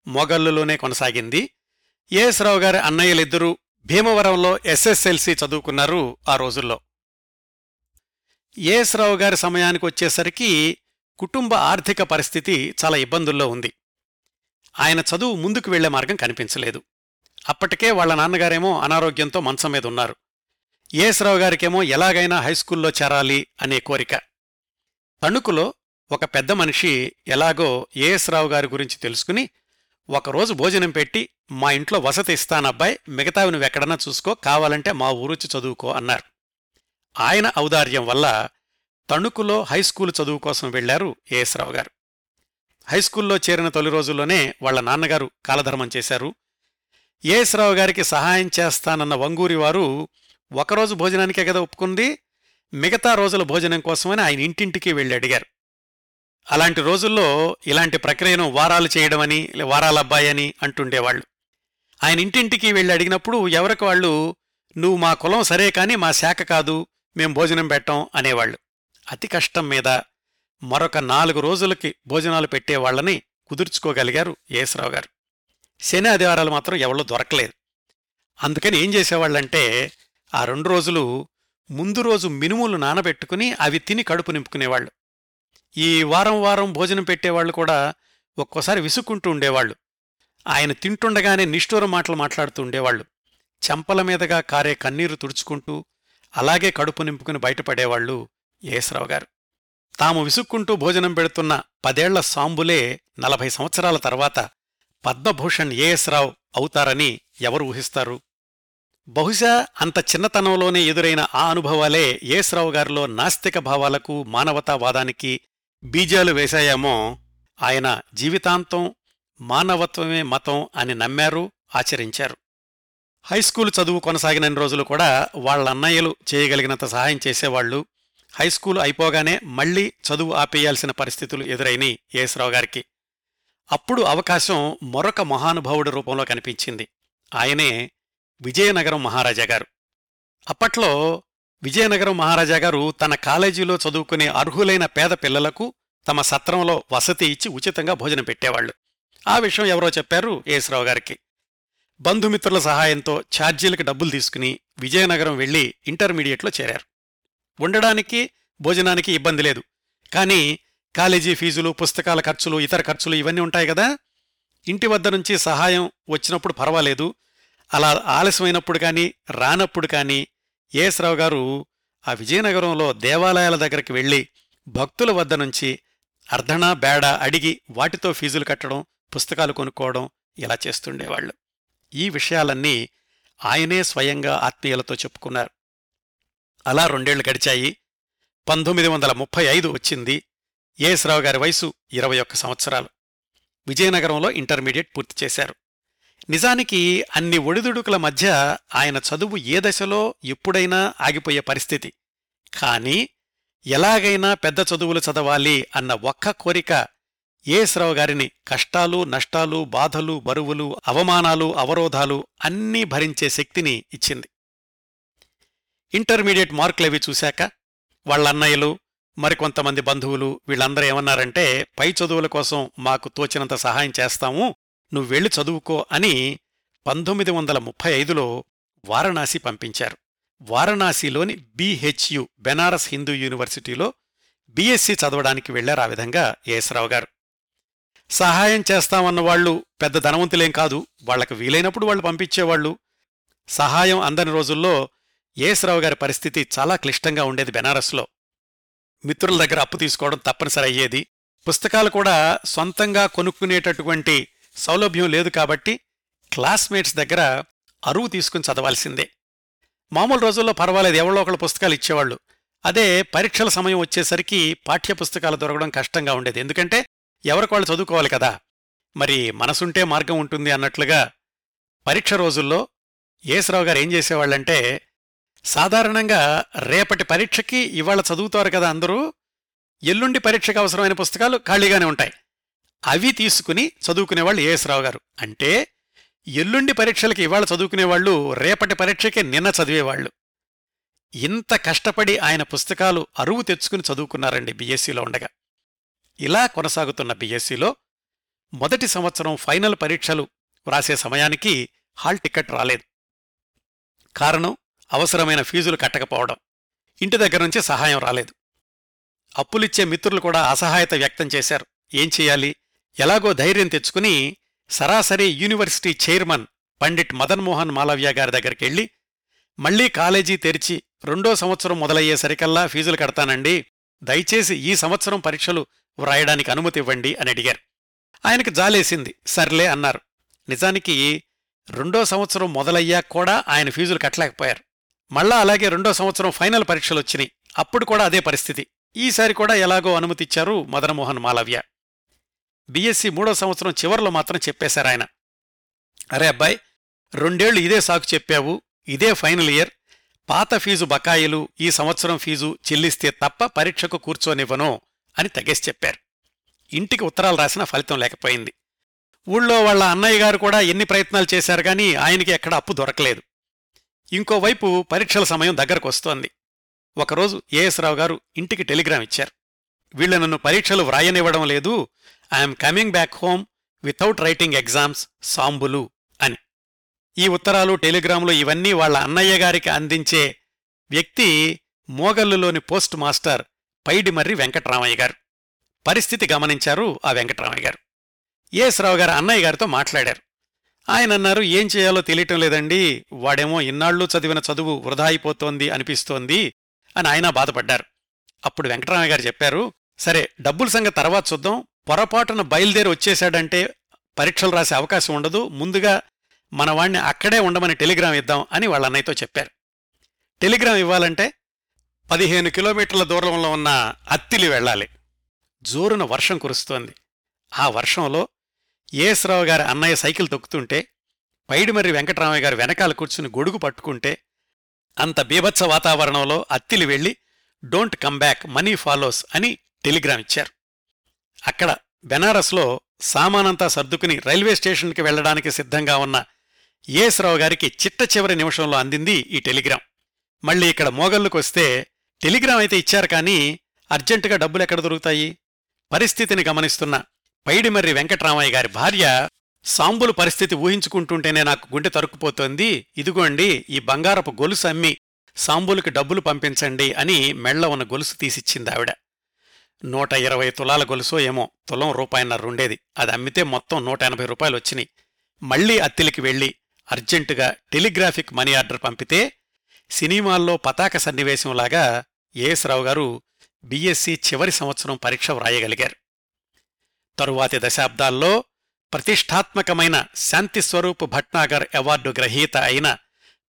మొగల్లులోనే కొనసాగింది. ఏఎస్ రావు గారి అన్నయ్యలిద్దరూ భీమవరంలో ఎస్ఎస్ఎల్సి చదువుకున్నారు ఆ రోజుల్లో. ఏఎస్ రావు గారి సమయానికి వచ్చేసరికి కుటుంబ ఆర్థిక పరిస్థితి చాలా ఇబ్బందుల్లో ఉంది. ఆయన చదువు ముందుకు వెళ్ళే మార్గం కనిపించలేదు. అప్పటికే వాళ్ళ నాన్నగారేమో అనారోగ్యంతో మంచం మీద ఉన్నారు. ఏఎస్ రావు గారికేమో ఎలాగైనా హైస్కూల్లో చేరాలి అనే కోరిక. తణుకులో ఒక పెద్ద మనిషి ఎలాగో ఏఎస్ రావు గారి గురించి తెలుసుకుని ఒకరోజు భోజనం పెట్టి మా ఇంట్లో వసతి ఇస్తానబ్బాయి మిగతావి నువ్వెక్కడన్నా చూసుకో. కావాలంటే మా ఊరొచ్చి చదువుకో అన్నారు. ఆయన ఔదార్యం వల్ల తణుకులో హైస్కూలు చదువు కోసం వెళ్ళారు ఏఎస్రావు గారు. హైస్కూల్లో చేరిన తొలి రోజుల్లోనే వాళ్ళ నాన్నగారు కాలధర్మం చేశారు. ఏఎస్రావు గారికి సహాయం చేస్తానన్న వంగూరి వారు ఒకరోజు భోజనానికే కదా ఒప్పుకుంది. మిగతా రోజుల భోజనం కోసమని ఆయన ఇంటింటికి వెళ్ళి అడిగారు. అలాంటి రోజుల్లో ఇలాంటి ప్రక్రియను వారాలు చేయడమని వారాల అబ్బాయి అని ఆయన ఇంటింటికి వెళ్ళి అడిగినప్పుడు ఎవరికి వాళ్ళు నువ్వు మా కులం సరే కాని మా శాఖ కాదు మేం భోజనం పెట్టం అనేవాళ్ళు. అతి కష్టం మీద మరొక నాలుగు రోజులకి భోజనాలు పెట్టేవాళ్ళని కుదుర్చుకోగలిగారు ఏఎస్రావు గారు. శని ఆదివారాలు మాత్రం ఎవరో దొరకలేదు. అందుకని ఏం చేసేవాళ్ళంటే ఆ రెండు రోజులు ముందు రోజు మినుములు నానబెట్టుకుని అవి తిని కడుపు నింపుకునేవాళ్ళు. ఈ వారం వారం భోజనం పెట్టేవాళ్ళు కూడా ఒక్కోసారి విసుక్కుంటూ ఉండేవాళ్ళు. ఆయన తింటుండగానే నిష్ఠూర మాటలు మాట్లాడుతూ ఉండేవాళ్ళు చెంపల మీదగా కారే కన్నీరు తుడుచుకుంటూ అలాగే కడుపు నింపుకుని బయటపడేవాళ్ళు ఏసరావు గారు. తాము విసుక్కుంటూ భోజనం పెడుతున్న పదేళ్ళ సాంబులే నలభై సంవత్సరాల తర్వాత పద్మభూషణ్ ఏఎస్ రావు అవుతారని ఎవరు ఊహిస్తారు? బహుశా అంత చిన్నతనంలోనే ఎదురైన ఆ అనుభవాలే ఏఎస్ రావు గారిలో నాస్తిక భావాలకు మానవతావాదానికి బీజాలు వేశాయేమో ఆయన జీవితాంతం మానవత్వమే మతం అని నమ్మారు ఆచరించారు. హైస్కూలు చదువు కొనసాగిన రోజులు కూడా వాళ్ళ అన్నయ్యలు చేయగలిగినంత సహాయం చేసేవాళ్ళు హైస్కూలు అయిపోగానే మళ్ళీ చదువు ఆపేయాల్సిన పరిస్థితులు ఎదురైనాయి ఏఎస్రావు గారికి. అప్పుడు అవకాశం మరొక మహానుభావుడి రూపంలో కనిపించింది. ఆయనే విజయనగరం మహారాజా గారు. అప్పట్లో విజయనగరం మహారాజా గారు తన కాలేజీలో చదువుకునే అర్హులైన పేద పిల్లలకు తమ సత్రంలో వసతి ఇచ్చి ఉచితంగా భోజనం పెట్టేవాళ్ళు ఆ విషయం ఎవరో చెప్పారు ఏఎస్రావు గారికి. బంధుమిత్రుల సహాయంతో ఛార్జీలకు డబ్బులు తీసుకుని విజయనగరం వెళ్ళి ఇంటర్మీడియట్లో చేరారు. ఉండడానికి భోజనానికి ఇబ్బంది లేదు. కానీ కాలేజీ ఫీజులు పుస్తకాల ఖర్చులు ఇతర ఖర్చులు ఇవన్నీ ఉంటాయి కదా? ఇంటి వద్ద నుంచి సహాయం వచ్చినప్పుడు పర్వాలేదు. అలా ఆలస్యమైనప్పుడు కానీ రానప్పుడు కానీ ఏఎస్రావు గారు ఆ విజయనగరంలో దేవాలయాల దగ్గరికి వెళ్ళి భక్తుల వద్ద నుంచి అర్ధనా బేడ అడిగి వాటితో ఫీజులు కట్టడం పుస్తకాలు కొనుక్కోవడం ఇలా చేస్తుండేవాళ్ళు ఈ విషయాలన్నీ ఆయనే స్వయంగా ఆత్మీయులతో చెప్పుకున్నారు. అలా రెండేళ్ళు గడిచాయి. పంతొమ్మిది వందల ముప్పై ఐదు వచ్చింది ఏఎస్రావు గారి వయసు ఇరవై ఒక్క సంవత్సరాలు. విజయనగరంలో ఇంటర్మీడియట్ పూర్తి చేశారు. నిజానికి అన్ని ఒడిదుడుకుల మధ్య ఆయన చదువు ఏ దశలో ఎప్పుడైనా ఆగిపోయే పరిస్థితి. కాని ఎలాగైనా పెద్ద చదువులు చదవాలి అన్న ఒక్క కోరిక ఏఎస్రావు గారిని కష్టాలు నష్టాలు బాధలు బరువులు అవమానాలు అవరోధాలు అన్నీ భరించే శక్తిని ఇచ్చింది. ఇంటర్మీడియట్ మార్కులవి చూశాక వాళ్ళన్నయ్యలు మరికొంతమంది బంధువులు వీళ్ళందరూ ఏమన్నారంటే పై చదువుల కోసం మాకు తోచినంత సహాయం చేస్తాము నువ్వు వెళ్ళి చదువుకో అని పంతొమ్మిది వందల ముప్పై ఐదులో వారణాసి పంపించారు. వారణాసిలోని బీహెచ్యు బెనారస్ హిందూ యూనివర్సిటీలో బీఎస్సీ చదవడానికి వెళ్ళారు ఆ విధంగా ఏఎస్రావు గారు. సహాయం చేస్తామన్న వాళ్ళు పెద్ద ధనవంతులేం కాదు వాళ్ళకు వీలైనప్పుడు వాళ్ళు పంపించేవాళ్ళు సహాయం అందని రోజుల్లో ఏఎస్రావు గారి పరిస్థితి చాలా క్లిష్టంగా ఉండేది బెనారస్లో. మిత్రుల దగ్గర అప్పు తీసుకోవడం తప్పనిసరి అయ్యేది. పుస్తకాలు కూడా సొంతంగా కొనుక్కునేటటువంటి సౌలభ్యం లేదు కాబట్టి క్లాస్మేట్స్ దగ్గర అరువు తీసుకుని చదవాల్సిందే. మామూలు రోజుల్లో పర్వాలేదు ఎవరో ఒకళ్ళు పుస్తకాలు ఇచ్చేవాళ్ళు. అదే పరీక్షల సమయం వచ్చేసరికి పాఠ్య పుస్తకాలు దొరకడం కష్టంగా ఉండేది. ఎందుకంటే ఎవరికి వాళ్ళు చదువుకోవాలి కదా? మరి మనసుంటే మార్గం ఉంటుంది అన్నట్లుగా పరీక్ష రోజుల్లో యేసరావు గారు ఏం చేసేవాళ్ళంటే సాధారణంగా రేపటి పరీక్షకి ఇవాళ చదువుతారు కదా అందరూ ఎల్లుండి పరీక్షకు అవసరమైన పుస్తకాలు ఖాళీగానే ఉంటాయి. అవి తీసుకుని చదువుకునేవాళ్ళు ఏఎస్రావు గారు. అంటే ఎల్లుండి పరీక్షలకి ఇవాళ చదువుకునేవాళ్ళు రేపటి పరీక్షకే నిన్న చదివేవాళ్ళు. ఇంత కష్టపడి ఆయన పుస్తకాలు అరువు తెచ్చుకుని చదువుకున్నారండి బీఎస్సీలో ఉండగా. ఇలా కొనసాగుతున్న బీఎస్సీలో మొదటి సంవత్సరం ఫైనల్ పరీక్షలు వ్రాసే సమయానికి హాల్ టికెట్ రాలేదు. కారణం అవసరమైన ఫీజులు కట్టకపోవడం. ఇంటి దగ్గర నుంచి సహాయం రాలేదు. అప్పులిచ్చే మిత్రులు కూడా అసహాయత వ్యక్తం చేశారు. ఏం చెయ్యాలి ఎలాగో ధైర్యం తెచ్చుకుని సరాసరి యూనివర్సిటీ చైర్మన్ పండిట్ మదన్మోహన్ మాలవ్య గారి దగ్గరికెళ్ళి మళ్ళీ కాలేజీ తెరిచి రెండో సంవత్సరం మొదలయ్యేసరికల్లా ఫీజులు కడతానండి. దయచేసి ఈ సంవత్సరం పరీక్షలు వ్రాయడానికి అనుమతి ఇవ్వండి అని అడిగారు. ఆయనకు జాలేసింది. సర్లే అన్నారు. నిజానికి రెండో సంవత్సరం మొదలయ్యాక కూడా ఆయన ఫీజులు కట్టలేకపోయారు. మళ్ళా అలాగే రెండో సంవత్సరం ఫైనల్ పరీక్షలు వచ్చినాయి. అప్పుడు కూడా అదే పరిస్థితి. ఈసారి కూడా ఎలాగో అనుమతిచ్చారు మదనమోహన్ మాలవ్య. బీఎస్సీ మూడో సంవత్సరం చివర్లో మాత్రం చెప్పేశారు ఆయన. అరే అబ్బాయి రెండేళ్ళు ఇదే సాకు చెప్పావు ఇదే ఫైనల్ ఇయర్ పాత ఫీజు బకాయిలు ఈ సంవత్సరం ఫీజు చెల్లిస్తే తప్ప పరీక్షకు కూర్చోనివ్వను అని తగేసి చెప్పారు. ఇంటికి ఉత్తరాలు రాసినా ఫలితం లేకపోయింది. ఊళ్ళో వాళ్ళ అన్నయ్య గారు కూడా ఎన్ని ప్రయత్నాలు చేశారు కానీ ఆయనకి ఎక్కడ అప్పు దొరకలేదు. ఇంకోవైపు పరీక్షల సమయం దగ్గరకు వస్తోంది. ఒకరోజు ఏఎస్ రావు గారు ఇంటికి టెలిగ్రామ్ ఇచ్చారు. వీళ్ళ నన్ను పరీక్షలు వ్రాయనివ్వడం లేదు I'm coming back home without writing exams Sambulu అని. ఈ ఉత్తరాలు టెలిగ్రాములు ఇవన్నీ వాళ్ళ అన్నయ్య గారికి అందించే వ్యక్తి మోగల్లులోని పోస్ట్ మాస్టర్ పైడిమర్రి వెంకట్రామయ్య గారు. పరిస్థితి గమనించారు ఆ వెంకట్రామయ్య గారు. ఏఎస్ గారు అన్నయ్య గారితో మాట్లాడారు. ఆయన అన్నారు ఏం చేయాలో తెలియటం లేదండి వాడేమో ఇన్నాళ్ళు చదివిన చదువు వృధా అయిపోతోంది అనిపిస్తోంది అని ఆయన బాధపడ్డారు. అప్పుడు వెంకటరామయ్య గారు చెప్పారు సరే డబ్బుల సంగతి తర్వాత చూద్దాం పొరపాటున బయలుదేరి వచ్చేశాడంటే పరీక్షలు రాసే అవకాశం ఉండదు. ముందుగా మన వాణ్ణి అక్కడే ఉండమని టెలిగ్రామ్ ఇద్దాం అని వాళ్ళ అన్నయ్యతో చెప్పారు. టెలిగ్రామ్ ఇవ్వాలంటే పదిహేను కిలోమీటర్ల దూరంలో ఉన్న అత్తిలి వెళ్ళాలి. జోరున వర్షం కురుస్తోంది. ఆ వర్షంలో ఏఎస్రావు గారి అన్నయ్య సైకిల్ తొక్కుతుంటే పైడిమర్రి వెంకటరామయ్య గారు వెనకాల కూర్చుని గొడుగు పట్టుకుంటే అంత బీభత్స వాతావరణంలో అత్తిలి వెళ్ళి don't come back money follows అని టెలిగ్రామ్ ఇచ్చారు. అక్కడ బెనారస్లో సామానంతా సర్దుకుని రైల్వే స్టేషన్కి వెళ్ళడానికి సిద్ధంగా ఉన్న ఏఎస్రావు గారికి చిట్ట చివరి నిమిషంలో అందింది ఈ టెలిగ్రామ్. మళ్ళీ ఇక్కడ మోగల్లుకొస్తే టెలిగ్రామ్ అయితే ఇచ్చారు కానీ అర్జెంటుగా డబ్బులెక్కడ దొరుకుతాయి? పరిస్థితిని గమనిస్తున్న పైడిమర్రి వెంకట్రామయ్య గారి భార్య సాంబులు పరిస్థితి ఊహించుకుంటుంటేనే నాకు గుండె తరుక్కుపోతోంది. ఇదిగోండి ఈ బంగారపు గొలుసు అమ్మి సాంబులకి డబ్బులు పంపించండి అని మెళ్ళ ఉన్న గొలుసు తీసిచ్చింది ఆవిడ నూట ఇరవై తులాల గొలుసో ఏమో తులం రూపాయన్నర ఉండేది అది అమ్మితే మొత్తం నూట ఎనభై రూపాయలు వచ్చినాయి. మళ్ళీ అత్తిలికి వెళ్ళి అర్జెంటుగా టెలిగ్రాఫిక్ మనీ ఆర్డర్ పంపితే సినిమాల్లో పతాక సన్నివేశంలాగా ఏఎస్ రావు గారు బీఎస్సీ చివరి సంవత్సరం పరీక్ష వ్రాయగలిగారు. తరువాతి దశాబ్దాల్లో ప్రతిష్టాత్మకమైన శాంతిస్వరూప్ భట్నాగర్ అవార్డు గ్రహీత అయిన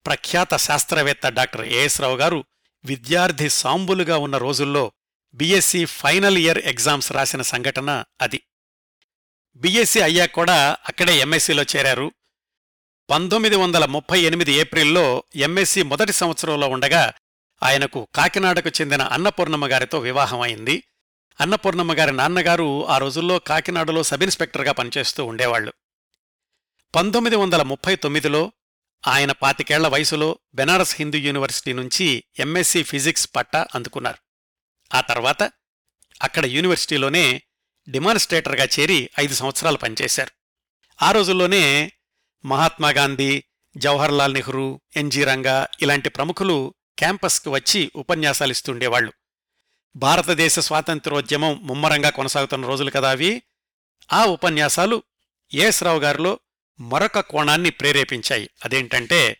ప్రఖ్యాత శాస్త్రవేత్త డాక్టర్ ఏఎస్ రావు గారు విద్యార్థి సాంబులుగా ఉన్న రోజుల్లో బీఎస్సీ ఫైనల్ ఇయర్ ఎగ్జామ్స్ రాసిన సంఘటన అది. బీఎస్సీ అయ్యాక కూడా అక్కడే ఎంఎస్సీలో చేరారు. పంతొమ్మిది వందల ముప్పై ఎనిమిది ఏప్రిల్లో ఎంఎస్సీ మొదటి సంవత్సరంలో ఉండగా ఆయనకు కాకినాడకు చెందిన అన్నపూర్ణమ్మ గారితో వివాహం అయింది. అన్నపూర్ణమ్మ గారి నాన్నగారు ఆ రోజుల్లో కాకినాడలో సబ్ ఇన్స్పెక్టర్గా పనిచేస్తూ ఉండేవాళ్ళు పంతొమ్మిది వందల ముప్పై తొమ్మిదిలో ఆయన పాతికేళ్ళ వయసులో బెనారస్ హిందూ యూనివర్సిటీ నుంచి ఎంఎస్సీ ఫిజిక్స్ పట్టా అందుకున్నారు. ఆ తర్వాత అక్కడ యూనివర్సిటీలోనే డిమాన్స్ట్రేటర్గా చేరి ఐదు సంవత్సరాలు పనిచేశారు. ఆ రోజుల్లోనే మహాత్మాగాంధీ జవహర్లాల్ నెహ్రూ ఎన్జీ రంగా ఇలాంటి ప్రముఖులు క్యాంపస్కి వచ్చి ఉపన్యాసాలిస్తుండేవాళ్ళు భారతదేశ స్వాతంత్రోద్యమం ముమ్మరంగా కొనసాగుతున్న రోజులు కదా అవి. ఆ ఉపన్యాసాలు ఎస్ రావు గారిలో మరొక కోణాన్ని ప్రేరేపించాయి. అదేంటంటే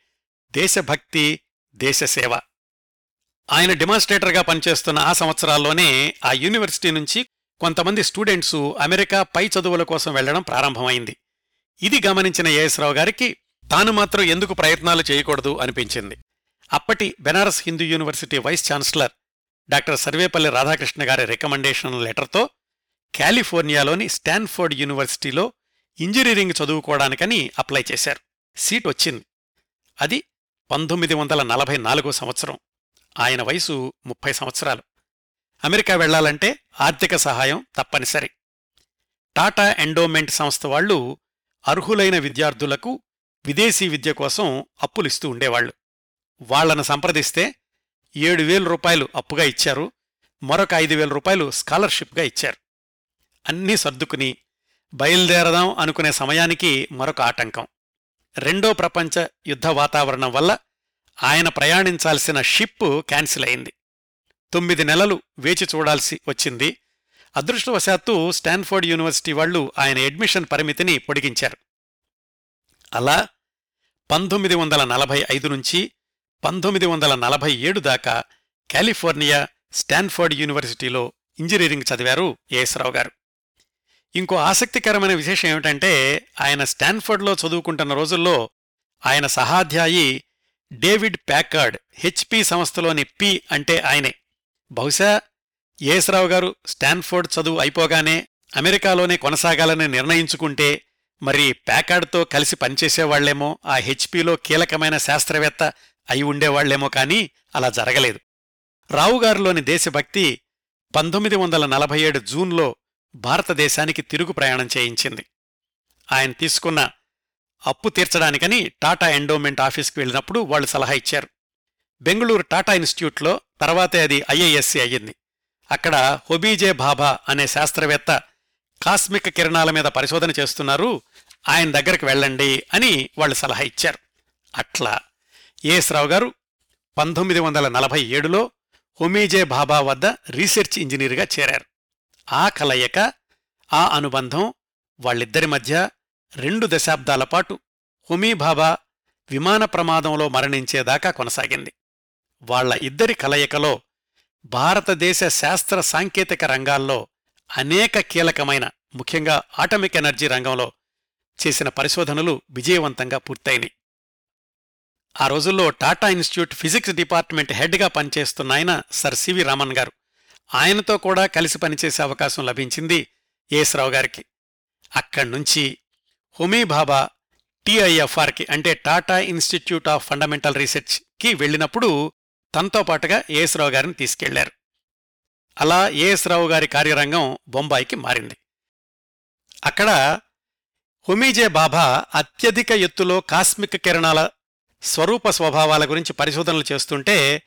దేశభక్తి దేశసేవ ఆయన డిమాన్స్ట్రేటర్గా పనిచేస్తున్న ఆ సంవత్సరాల్లోనే ఆ యూనివర్సిటీ నుంచి కొంతమంది స్టూడెంట్సు అమెరికా పై చదువుల కోసం వెళ్ళడం ప్రారంభమైంది. ఇది గమనించిన ఏఎస్ రావు గారికి తాను మాత్రం ఎందుకు ప్రయత్నాలు చేయకూడదు అనిపించింది. అప్పటి Banaras Hindu university vice chancellor doctor Sarvepalli Radhakrishna గారి రికమెండేషన్ లెటర్తో కాలిఫోర్నియాలోని స్టాన్ఫోర్డ్ యూనివర్సిటీలో ఇంజనీరింగ్ చదువుకోవడానికని అప్లై చేశారు. సీట్ వచ్చింది. అది పంతొమ్మిది వందల నలభై నాలుగో సంవత్సరం. ఆయన వయసు ముప్పై సంవత్సరాలు. అమెరికా వెళ్ళాలంటే ఆర్థిక సహాయం తప్పనిసరి. టాటా ఎండోమెంట్ సంస్థ వాళ్ళు అర్హులైన విద్యార్థులకు విదేశీ విద్య కోసం అప్పులిస్తూ ఉండేవాళ్ళు వాళ్ళను సంప్రదిస్తే ఏడు వేల రూపాయలు అప్పుగా ఇచ్చారు. మరొక ఐదు వేల రూపాయలు స్కాలర్షిప్గా ఇచ్చారు. అన్నీ సర్దుకుని బయలుదేరదాం అనుకునే సమయానికి మరొక ఆటంకం. రెండో ప్రపంచ యుద్ధ వాతావరణం వల్ల ఆయన ప్రయాణించాల్సిన షిప్ క్యాన్సిల్ అయింది. తొమ్మిది నెలలు వేచి చూడాల్సి వచ్చింది. అదృష్టవశాత్తు స్టాన్ఫోర్డ్ యూనివర్సిటీ వాళ్ళు ఆయన అడ్మిషన్ పరిమితిని పొడిగించారు. అలా పంతొమ్మిది వందల నలభై ఐదు నుంచి పంతొమ్మిది వందల నలభై ఏడు దాకా కాలిఫోర్నియా స్టాన్ఫోర్డ్ యూనివర్సిటీలో ఇంజనీరింగ్ చదివారు ఏఎస్రావు గారు. ఇంకో ఆసక్తికరమైన విశేషం ఏమిటంటే ఆయన స్టాన్ఫర్డ్లో చదువుకుంటున్న రోజుల్లో ఆయన సహాధ్యాయి డేవిడ్ ప్యాకార్డ్ హెచ్పి సంస్థలోని పి అంటే ఆయనే. బహుశా ఏఎస్రావు గారు స్టాన్ఫోర్డ్ చదువు అయిపోగానే అమెరికాలోనే కొనసాగాలని నిర్ణయించుకుంటే మరి ప్యాకార్డ్తో కలిసి పనిచేసేవాళ్ళేమో ఆ హెచ్పిలో కీలకమైన శాస్త్రవేత్త అయి ఉండేవాళ్ళేమో కానీ అలా జరగలేదు. రావుగారిలోని దేశభక్తి పంతొమ్మిది వందల నలభై ఏడు జూన్లో భారతదేశానికి తిరుగు ప్రయాణం చేయించింది. ఆయన తీసుకున్న అప్పు తీర్చడానికని టాటా ఎండోమెంట్ ఆఫీస్కి వెళ్ళినప్పుడు వాళ్ళు సలహా ఇచ్చారు. బెంగళూరు టాటా ఇన్స్టిట్యూట్లో తర్వాతే అది ఐఐఎస్సి అయ్యింది. అక్కడ హొబీజే భాభా అనే శాస్త్రవేత్త కాస్మిక్ కిరణాల మీద పరిశోధన చేస్తున్నారు ఆయన దగ్గరికి వెళ్ళండి అని వాళ్ళు సలహా ఇచ్చారు. అట్లా ఏఎస్ రావు గారు పంతొమ్మిది వందల నలభై ఏడులో హొమీజే బాబా వద్ద రీసెర్చ్ ఇంజనీర్గా చేరారు. ఆ కలయిక ఆ అనుబంధం వాళ్ళిద్దరి మధ్య రెండు దశాబ్దాల పాటు హుమీభాబా విమాన ప్రమాదంలో మరణించేదాకా కొనసాగింది. వాళ్ళ ఇద్దరి కలయికలో భారతదేశ శాస్త్ర సాంకేతిక రంగాల్లో అనేక కీలకమైన ముఖ్యంగా ఆటమిక్ ఎనర్జీ రంగంలో చేసిన పరిశోధనలు విజయవంతంగా పూర్తయినాయి. ఆ రోజుల్లో టాటా ఇన్స్టిట్యూట్ ఫిజిక్స్ డిపార్ట్మెంట్ హెడ్గా పనిచేస్తున్న ఆయన సర్ సివి రామన్ గారు. ఆయనతో కూడా కలిసి పనిచేసే అవకాశం లభించింది ఏఎస్రావు గారికి. అక్కడ్నుంచి హుమీ భాబా టిఐఎఫ్ఆర్కి అంటే టాటా ఇన్స్టిట్యూట్ ఆఫ్ ఫండమెంటల్ రీసెర్చ్కి వెళ్ళినప్పుడు తనతో పాటుగా ఏఎస్ రావు గారిని తీసుకెళ్ళారు. అలా ఏఎస్ రావు గారి కార్యరంగం బొంబాయికి మారింది. అక్కడ హుమీజే బాబా అత్యధిక ఎత్తులో కాస్మిక్ కిరణాల స్వరూప స్వభావాల గురించి పరిశోధనలు చేస్తుంటే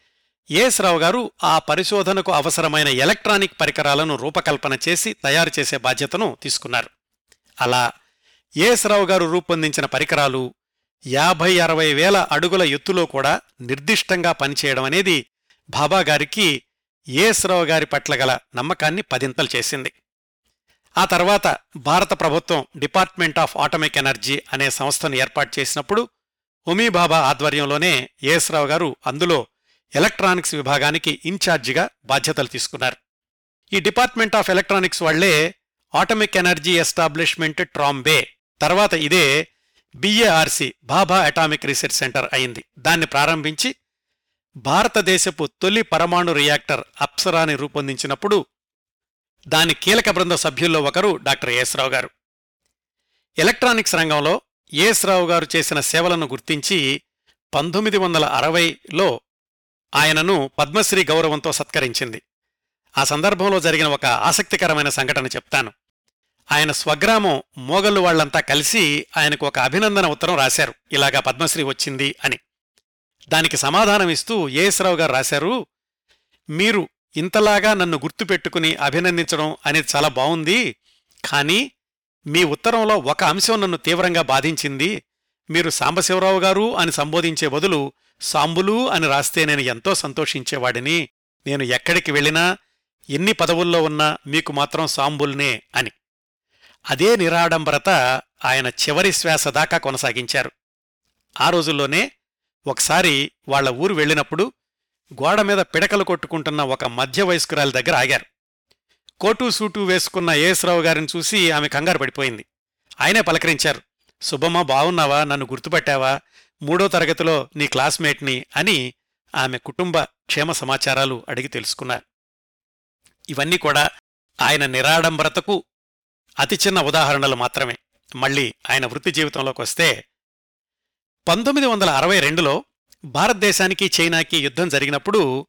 ఏఎస్ రావు గారు ఆ పరిశోధనకు అవసరమైన ఎలక్ట్రానిక్ పరికరాలను రూపకల్పన చేసి తయారు చేసే బాధ్యతను తీసుకున్నారు. అలా ఏఎస్ గారు రూపొందించిన పరికరాలు యాభై అరవై వేల అడుగుల ఎత్తులో కూడా నిర్దిష్టంగా పనిచేయడం అనేది బాబా గారికి గారి పట్ల గల నమ్మకాన్ని పదింతలు చేసింది. ఆ తర్వాత భారత ప్రభుత్వం డిపార్ట్మెంట్ ఆఫ్ ఆటమిక్ ఎనర్జీ అనే సంస్థను ఏర్పాటు చేసినప్పుడు హుమీ బాబా ఆధ్వర్యంలోనే ఏఎస్ గారు అందులో ఎలక్ట్రానిక్స్ విభాగానికి ఇన్ఛార్జిగా బాధ్యతలు తీసుకున్నారు. ఈ డిపార్ట్మెంట్ ఆఫ్ ఎలక్ట్రానిక్స్ వాళ్ళే ఆటమిక్ ఎనర్జీ ఎస్టాబ్లిష్మెంట్ ట్రాంబే తర్వాత ఇదే BARC Bhabha atomic research centre అయింది. దాన్ని ప్రారంభించి భారతదేశపు తొలి పరమాణు రియాక్టర్ అప్సరాని రూపొందించినప్పుడు దాని కీలక బృంద సభ్యుల్లో ఒకరు డాక్టర్ ఎస్ రావు గారు. ఎలక్ట్రానిక్స్ రంగంలో ఎస్ రావు గారు చేసిన సేవలను గుర్తించి పంతొమ్మిది వందల అరవైలో ఆయనను పద్మశ్రీ గౌరవంతో సత్కరించింది. ఆ సందర్భంలో జరిగిన ఒక ఆసక్తికరమైన సంఘటన చెప్తాను. ఆయన స్వగ్రామం మోగళ్ళు వాళ్ళంతా కలిసి ఆయనకు ఒక అభినందన ఉత్తరం రాశారు. ఇలాగా పద్మశ్రీ వచ్చింది అని. దానికి సమాధానం ఇస్తూ ఏఎస్రావు గారు రాశారు మీరు ఇంతలాగా నన్ను గుర్తుపెట్టుకుని అభినందించడం అనేది చాలా బావుంది కానీ మీ ఉత్తరంలో ఒక అంశం నన్ను తీవ్రంగా బాధించింది. మీరు సాంబశివరావు గారు అని సంబోధించే బదులు సాంబులు అని రాస్తే నేను ఎంతో సంతోషించేవాడిని. నేను ఎక్కడికి వెళ్ళినా ఎన్ని పదవుల్లో ఉన్నా మీకు మాత్రం సాంబుల్నే అని. అదే నిరాడంబరత ఆయన చివరి శ్వాస దాకా కొనసాగించారు. ఆ రోజుల్లోనే ఒకసారి వాళ్ళ ఊరు వెళ్ళినప్పుడు గోడ మీద పిడకలు కొట్టుకుంటున్న ఒక మధ్య వయస్కురాలి దగ్గర ఆగారు. కోటు సూటు వేసుకున్న ఏఎస్రావు గారిని చూసి ఆమె కంగారు పడిపోయింది. ఆయనే పలకరించారు సుబ్బమ్మ బావున్నావా? నన్ను గుర్తుపట్టావా? మూడో తరగతిలో నీ క్లాస్మేట్ని అని ఆమె కుటుంబ క్షేమ సమాచారాలు అడిగి తెలుసుకున్నారు. ఇవన్నీ కూడా ఆయన నిరాడంబరతకు అతి చిన్న ఉదాహరణలు మాత్రమే. మళ్ళీ ఆయన వృత్తి జీవితంలోకి వస్తే పంతొమ్మిది వందల అరవై రెండులో భారతదేశానికి చైనాకి యుద్ధం జరిగినప్పుడు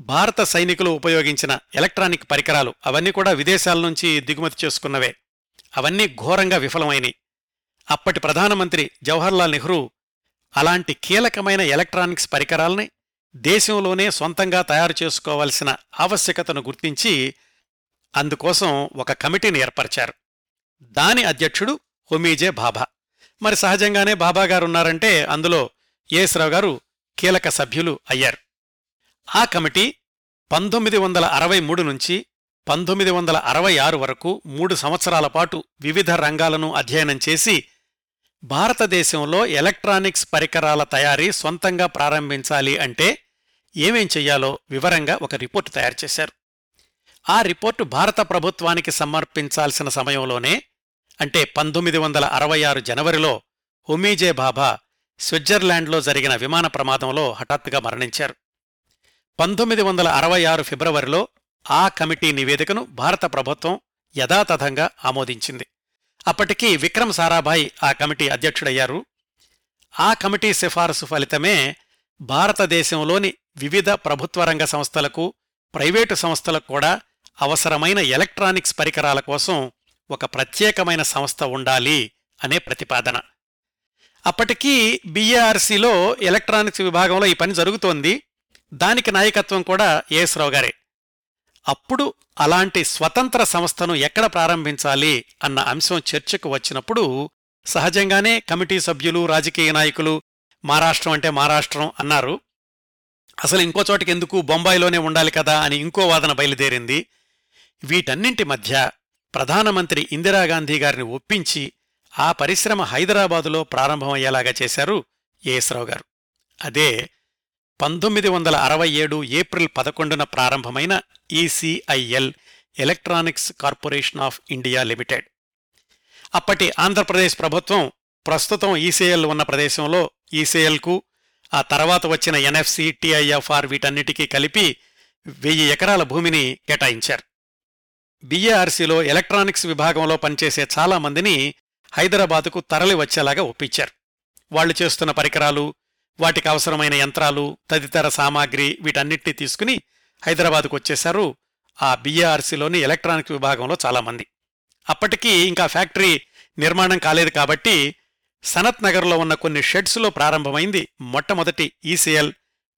భారత సైనికులు ఉపయోగించిన ఎలక్ట్రానిక్ పరికరాలు అవన్నీ కూడా విదేశాల నుంచి దిగుమతి చేసుకున్నవే. అవన్నీ ఘోరంగా విఫలమైనవి అప్పటి ప్రధానమంత్రి జవహర్లాల్ నెహ్రూ అలాంటి కీలకమైన ఎలక్ట్రానిక్స్ పరికరాల్ని దేశంలోనే సొంతంగా తయారు చేసుకోవాల్సిన ఆవశ్యకతను గుర్తించి అందుకోసం ఒక కమిటీని ఏర్పరిచారు. దాని అధ్యక్షుడు హొమీజే బాబా. మరి సహజంగానే బాబా అందులో ఏఎస్రావు గారు కీలక సభ్యులు అయ్యారు. ఆ కమిటీ పంతొమ్మిది వందల అరవై మూడు నుంచి పంతొమ్మిది వందల అరవై ఆరు వరకు మూడు సంవత్సరాల పాటు వివిధ రంగాలను అధ్యయనం చేసి భారతదేశంలో ఎలక్ట్రానిక్స్ పరికరాల తయారీ సొంతంగా ప్రారంభించాలి అంటే ఏమేం చెయ్యాలో వివరంగా ఒక రిపోర్టు తయారు చేశారు. ఆ రిపోర్టు భారత ప్రభుత్వానికి సమర్పించాల్సిన సమయంలోనే అంటే పంతొమ్మిది వందల అరవై ఆరు జనవరిలో హుమీజే బాబా స్విట్జర్లాండ్లో జరిగిన విమాన ప్రమాదంలో హఠాత్తుగా మరణించారు. పంతొమ్మిది వందల అరవై ఆరు ఫిబ్రవరిలో ఆ కమిటీ నివేదికను భారత ప్రభుత్వం యథాతథంగా ఆమోదించింది. అప్పటికి విక్రమ్ సారాభాయ్ ఆ కమిటీ అధ్యక్షుడయ్యారు. ఆ కమిటీ సిఫారసు ఫలితమే భారతదేశంలోని వివిధ ప్రభుత్వ రంగ సంస్థలకు ప్రైవేటు సంస్థలకు కూడా అవసరమైన ఎలక్ట్రానిక్స్ పరికరాల కోసం ఒక ప్రత్యేకమైన సంస్థ ఉండాలి అనే ప్రతిపాదన. అప్పటికీ బీఏఆర్సీలో ఎలక్ట్రానిక్స్ విభాగంలో ఈ పని జరుగుతోంది. దానికి నాయకత్వం కూడా ఏఎస్ రావు గారే. అప్పుడు అలాంటి స్వతంత్ర సంస్థను ఎక్కడ ప్రారంభించాలి అన్న అంశం చర్చకు వచ్చినప్పుడు సహజంగానే కమిటీ సభ్యులు రాజకీయ నాయకులు మహారాష్ట్రం అంటే మహారాష్ట్రం అన్నారు. అసలు ఇంకో చోటకి ఎందుకు బొంబాయిలోనే ఉండాలి కదా అని ఇంకో వాదన బయలుదేరింది. వీటన్నింటి మధ్య ప్రధానమంత్రి ఇందిరాగాంధీ గారిని ఒప్పించి ఆ పరిశ్రమ హైదరాబాదులో ప్రారంభమయ్యేలాగా చేశారు ఏఎస్రావు గారు. అదే పంతొమ్మిది వందల అరవై ఏడు ఏప్రిల్ పదకొండున ప్రారంభమైన ECIL electronics corporation of India limited. అప్పటి ఆంధ్రప్రదేశ్ ప్రభుత్వం ప్రస్తుతం ఈసీఎల్ ఉన్న ప్రదేశంలో ఈసీఎల్కు ఆ తర్వాత వచ్చిన ఎన్ఎఫ్సి టిఐఎఫ్ఆర్ వీటన్నిటికీ కలిపి వెయ్యి ఎకరాల భూమిని కేటాయించారు. బీఏఆర్సీలో ఎలక్ట్రానిక్స్ విభాగంలో పనిచేసే చాలా మందిని హైదరాబాదుకు తరలి వచ్చేలాగా ఒప్పించారు. వాళ్ళు చేస్తున్న పరికరాలు వాటికి అవసరమైన యంత్రాలు తదితర సామాగ్రి వీటన్నిటినీ తీసుకుని హైదరాబాద్కు వచ్చేశారు ఆ బీఏఆర్సీలోని ఎలక్ట్రానిక్ విభాగంలో చాలామంది అప్పటికీ ఇంకా ఫ్యాక్టరీ నిర్మాణం కాలేదు కాబట్టి సనత్ నగర్లో ఉన్న కొన్ని షెడ్స్లో ప్రారంభమైంది మొట్టమొదటి ఈసీఎల్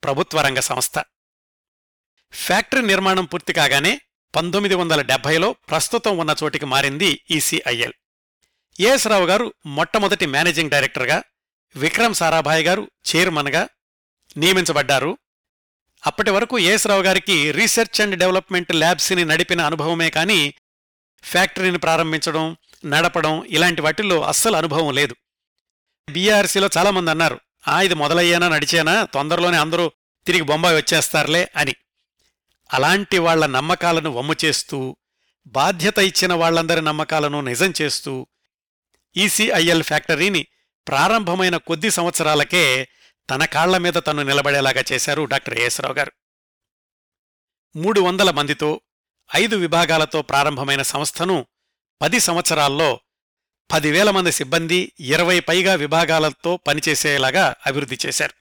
ప్రభుత్వ రంగ సంస్థ. ఫ్యాక్టరీ నిర్మాణం పూర్తి కాగానే పంతొమ్మిది వందల డెబ్బైలో ప్రస్తుతం ఉన్న చోటికి మారింది ఈసీఐఎల్ ఏఎస్ రావు గారు మొట్టమొదటి మేనేజింగ్ డైరెక్టర్గా విక్రమ్ సారాభాయ్ గారు చైర్మన్గా నియమించబడ్డారు. అప్పటి వరకు ఏఎస్ రావు గారికి రీసెర్చ్ అండ్ డెవలప్మెంట్ ల్యాబ్స్ని నడిపిన అనుభవమే కానీ ఫ్యాక్టరీని ప్రారంభించడం నడపడం ఇలాంటి వాటిల్లో అస్సలు అనుభవం లేదు. బీఆర్సీలో చాలామంది అన్నారు ఆ ఇది మొదలయ్యానా నడిచేనా తొందరలోనే అందరూ తిరిగి బొంబాయి వచ్చేస్తారులే అని. అలాంటి వాళ్ళ నమ్మకాలను వమ్ము చేస్తూ బాధ్యత ఇచ్చిన వాళ్ళందరి నమ్మకాలను నిజం చేస్తూ ఈసీఐఎల్ ఫ్యాక్టరీని ప్రారంభమైన కొద్ది సంవత్సరాలకే తన కాళ్ళ మీద తను నిలబడేలాగా చేశారు డాక్టర్ ఏఎస్రావు గారు. మూడు వందల మందితో ఐదు విభాగాలతో ప్రారంభమైన సంస్థను పది సంవత్సరాల్లో పదివేల మంది సిబ్బంది ఇరవై పైగా విభాగాలతో పనిచేసేలాగా అభివృద్ధి చేశారు.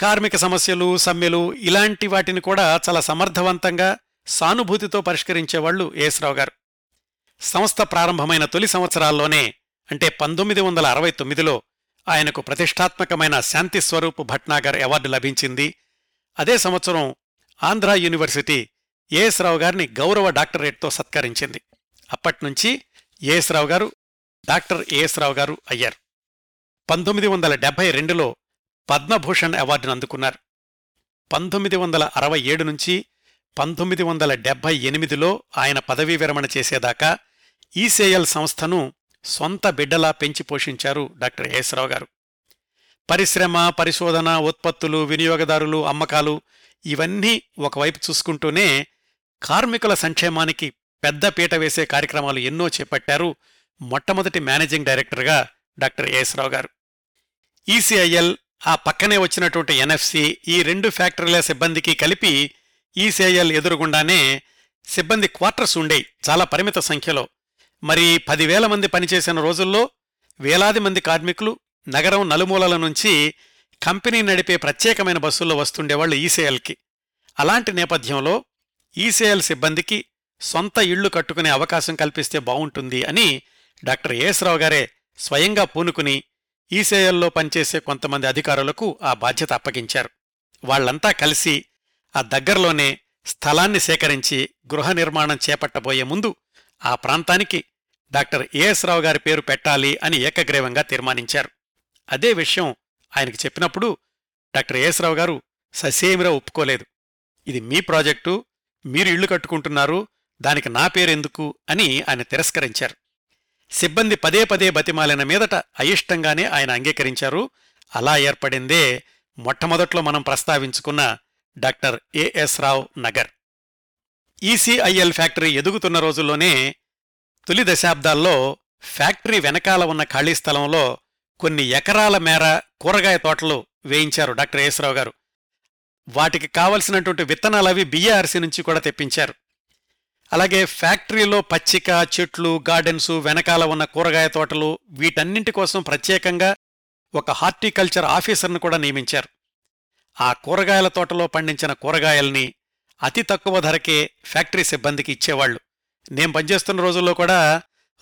కార్మిక సమస్యలు సమ్మెలు ఇలాంటి వాటిని కూడా చాలా సమర్థవంతంగా సానుభూతితో పరిష్కరించేవాళ్ళు ఏఎస్రావు గారు. సంస్థ ప్రారంభమైన తొలి సంవత్సరాల్లోనే అంటే పంతొమ్మిది వందల అరవై తొమ్మిదిలో ఆయనకు ప్రతిష్టాత్మకమైన శాంతి స్వరూప్ భట్నాగర్ అవార్డు లభించింది. అదే సంవత్సరం ఆంధ్ర యూనివర్సిటీ ఏఎస్ రావు గారిని గౌరవ డాక్టరేట్తో సత్కరించింది. అప్పట్నుంచి ఏఎస్ రావు గారు డాక్టర్ ఏఎస్ రావు గారు అయ్యారు. పంతొమ్మిది వందల డెబ్బై రెండులో పద్మభూషణ్ అవార్డును అందుకున్నారు. పంతొమ్మిది వందల అరవై ఏడు నుంచి పంతొమ్మిది వందల డెబ్బై ఎనిమిదిలో ఆయన పదవీ విరమణ చేసేదాకా ఈసేఎల్ సంస్థను సొంత బిడ్డలా పెంచి పోషించారు డాక్టర్ ఏఎస్రావు గారు. పరిశ్రమ పరిశోధన ఉత్పత్తులు వినియోగదారులు అమ్మకాలు ఇవన్నీ ఒకవైపు చూసుకుంటూనే కార్మికుల సంక్షేమానికి పెద్ద పీట వేసే కార్యక్రమాలు ఎన్నో చేపట్టారు మొట్టమొదటి మేనేజింగ్ డైరెక్టర్గా డాక్టర్ ఏఎస్రావు గారు. ఈసీఐఎల్ ఆ పక్కనే వచ్చినటువంటి ఎన్ఎఫ్సి ఈ రెండు ఫ్యాక్టరీల సిబ్బందికి కలిపి ఈసీఐఎల్ ఎదురుగుండానే సిబ్బంది క్వార్టర్స్ ఉండేవి చాలా పరిమిత సంఖ్యలో. మరి పదివేల మంది పనిచేసిన రోజుల్లో వేలాది మంది కార్మికులు నగరం నలుమూలల నుంచి కంపెనీ నడిపే ప్రత్యేకమైన బస్సుల్లో వస్తుండేవాళ్ళు ఈసీఎల్కి అలాంటి నేపథ్యంలో ఈసీఎల్ సిబ్బందికి సొంత ఇళ్ళు కట్టుకునే అవకాశం కల్పిస్తే బావుంటుంది అని డాక్టర్ ఏఎస్రావు గారే స్వయంగా పూనుకుని ఈసేయల్లో పనిచేసే కొంతమంది అధికారులకు ఆ బాధ్యత అప్పగించారు. వాళ్ళంతా కలిసి ఆ దగ్గరలోనే స్థలాన్ని సేకరించి గృహ నిర్మాణం చేపట్టబోయే ముందు ఆ ప్రాంతానికి డాక్టర్ ఏఎస్ రావు గారి పేరు పెట్టాలి అని ఏకగ్రీవంగా తీర్మానించారు. అదే విషయం ఆయనకి చెప్పినప్పుడు డాక్టర్ ఏఎస్ రావు గారు ససేమిరా ఒప్పుకోలేదు. ఇది మీ ప్రాజెక్టు మీరు ఇళ్ళు కట్టుకుంటున్నారు దానికి నా పేరెందుకు అని ఆయన తిరస్కరించారు. సిబ్బంది పదే పదే బతిమాలిన మీదట అయిష్టంగానే ఆయన అంగీకరించారు. అలా ఏర్పడిందే మొట్టమొదట్లో మనం ప్రస్తావించుకున్న doctor AS Rao Nagar. ECIL factory ఎదుగుతున్న రోజుల్లోనే తొలి దశాబ్దాల్లో ఫ్యాక్టరీ వెనకాల ఉన్న ఖాళీ స్థలంలో కొన్ని ఎకరాల మేర కూరగాయ తోటలు వేయించారు డాక్టర్ ఏసరావు గారు. వాటికి కావలసినటువంటి విత్తనాలవి బిఏఆర్సీ నుంచి కూడా తెప్పించారు. అలాగే ఫ్యాక్టరీలో పచ్చిక చెట్లు గార్డెన్స్ వెనకాల ఉన్న కూరగాయ తోటలు వీటన్నింటి కోసం ప్రత్యేకంగా ఒక హార్టికల్చర్ ఆఫీసర్ను కూడా నియమించారు. ఆ కూరగాయల తోటలో పండించిన కూరగాయల్ని అతి తక్కువ ధరకే ఫ్యాక్టరీ సిబ్బందికి ఇచ్చేవాళ్ళు నేను పనిచేస్తున్న రోజుల్లో కూడా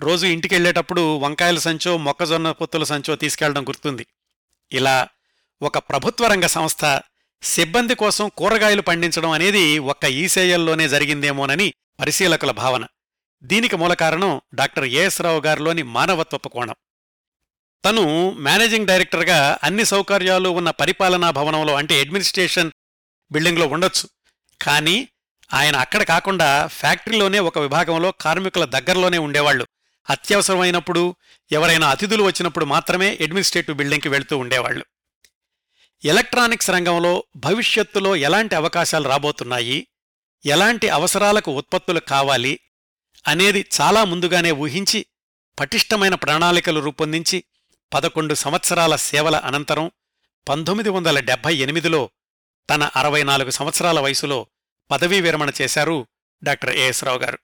రోజు ఇంటికెళ్ళేటప్పుడు వంకాయల సంచో మొక్కజొన్న పొత్తుల సంచో తీసుకెళ్ళడం గుర్తుంది. ఇలా ఒక ప్రభుత్వ రంగ సంస్థ సిబ్బంది కోసం కూరగాయలు పండించడం అనేది ఒక్క ఈసేయల్లోనే జరిగిందేమోనని పరిశీలకుల భావన. దీనికి మూలకారణం డాక్టర్ ఏఎస్ రావు గారిలోని మానవత్వపు కోణం. తను మేనేజింగ్ డైరెక్టర్గా అన్ని సౌకర్యాలు ఉన్న పరిపాలనా భవనంలో అంటే అడ్మినిస్ట్రేషన్ బిల్డింగ్లో ఉండొచ్చు. కానీ ఆయన అక్కడ కాకుండా ఫ్యాక్టరీలోనే ఒక విభాగంలో కార్మికుల దగ్గరలోనే ఉండేవాళ్ళు అత్యవసరమైనప్పుడు ఎవరైనా అతిథులు వచ్చినప్పుడు మాత్రమే అడ్మినిస్ట్రేటివ్ బిల్డింగ్కి వెళ్తూ ఉండేవాళ్ళు ఎలక్ట్రానిక్స్ రంగంలో భవిష్యత్తులో ఎలాంటి అవకాశాలు రాబోతున్నాయి? ఎలాంటి అవసరాలకు ఉత్పత్తులు కావాలి అనేది చాలా ముందుగానే ఊహించి పటిష్టమైన ప్రణాళికలు రూపొందించి పదకొండు సంవత్సరాల సేవల అనంతరం పంతొమ్మిది వందల డెబ్బై ఎనిమిదిలో తన అరవై నాలుగు సంవత్సరాల వయసులో పదవీ విరమణ చేశారు డాక్టర్ ఏఎస్ రావు గారు.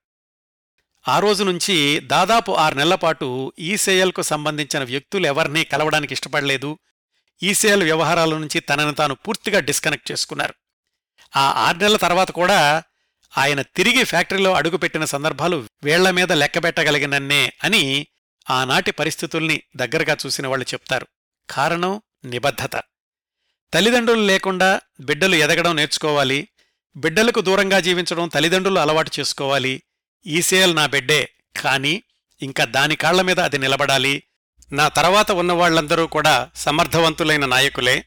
ఆ రోజు నుంచి దాదాపు ఆరు నెలలపాటు ఈసేఎల్కు సంబంధించిన వ్యక్తులు ఎవరినీ కలవడానికి ఇష్టపడలేదు ఈసేఎల్ వ్యవహారాల నుంచి తనను తాను పూర్తిగా డిస్కనెక్ట్ చేసుకున్నారు. ఆ ఆరు నెలల తర్వాత కూడా ఆయన తిరిగి ఫ్యాక్టరీలో అడుగుపెట్టిన సందర్భాలు వేళ్ళ మీద లెక్కబెట్టగలిగినన్నే అని ఆనాటి పరిస్థితుల్ని దగ్గరగా చూసిన వాళ్ళు చెప్తారు. కారణం నిబద్ధత. తల్లిదండ్రులు లేకుండా బిడ్డలు ఎదగడం నేర్చుకోవాలి. బిడ్డలకు దూరంగా జీవించడం తల్లిదండ్రులు అలవాటు చేసుకోవాలి. ఈసేఎల్ నా బిడ్డే కానీ ఇంకా దాని కాళ్ళ మీద అది నిలబడాలి. నా తర్వాత ఉన్నవాళ్ళందరూ కూడా సమర్థవంతులైన నాయకులే.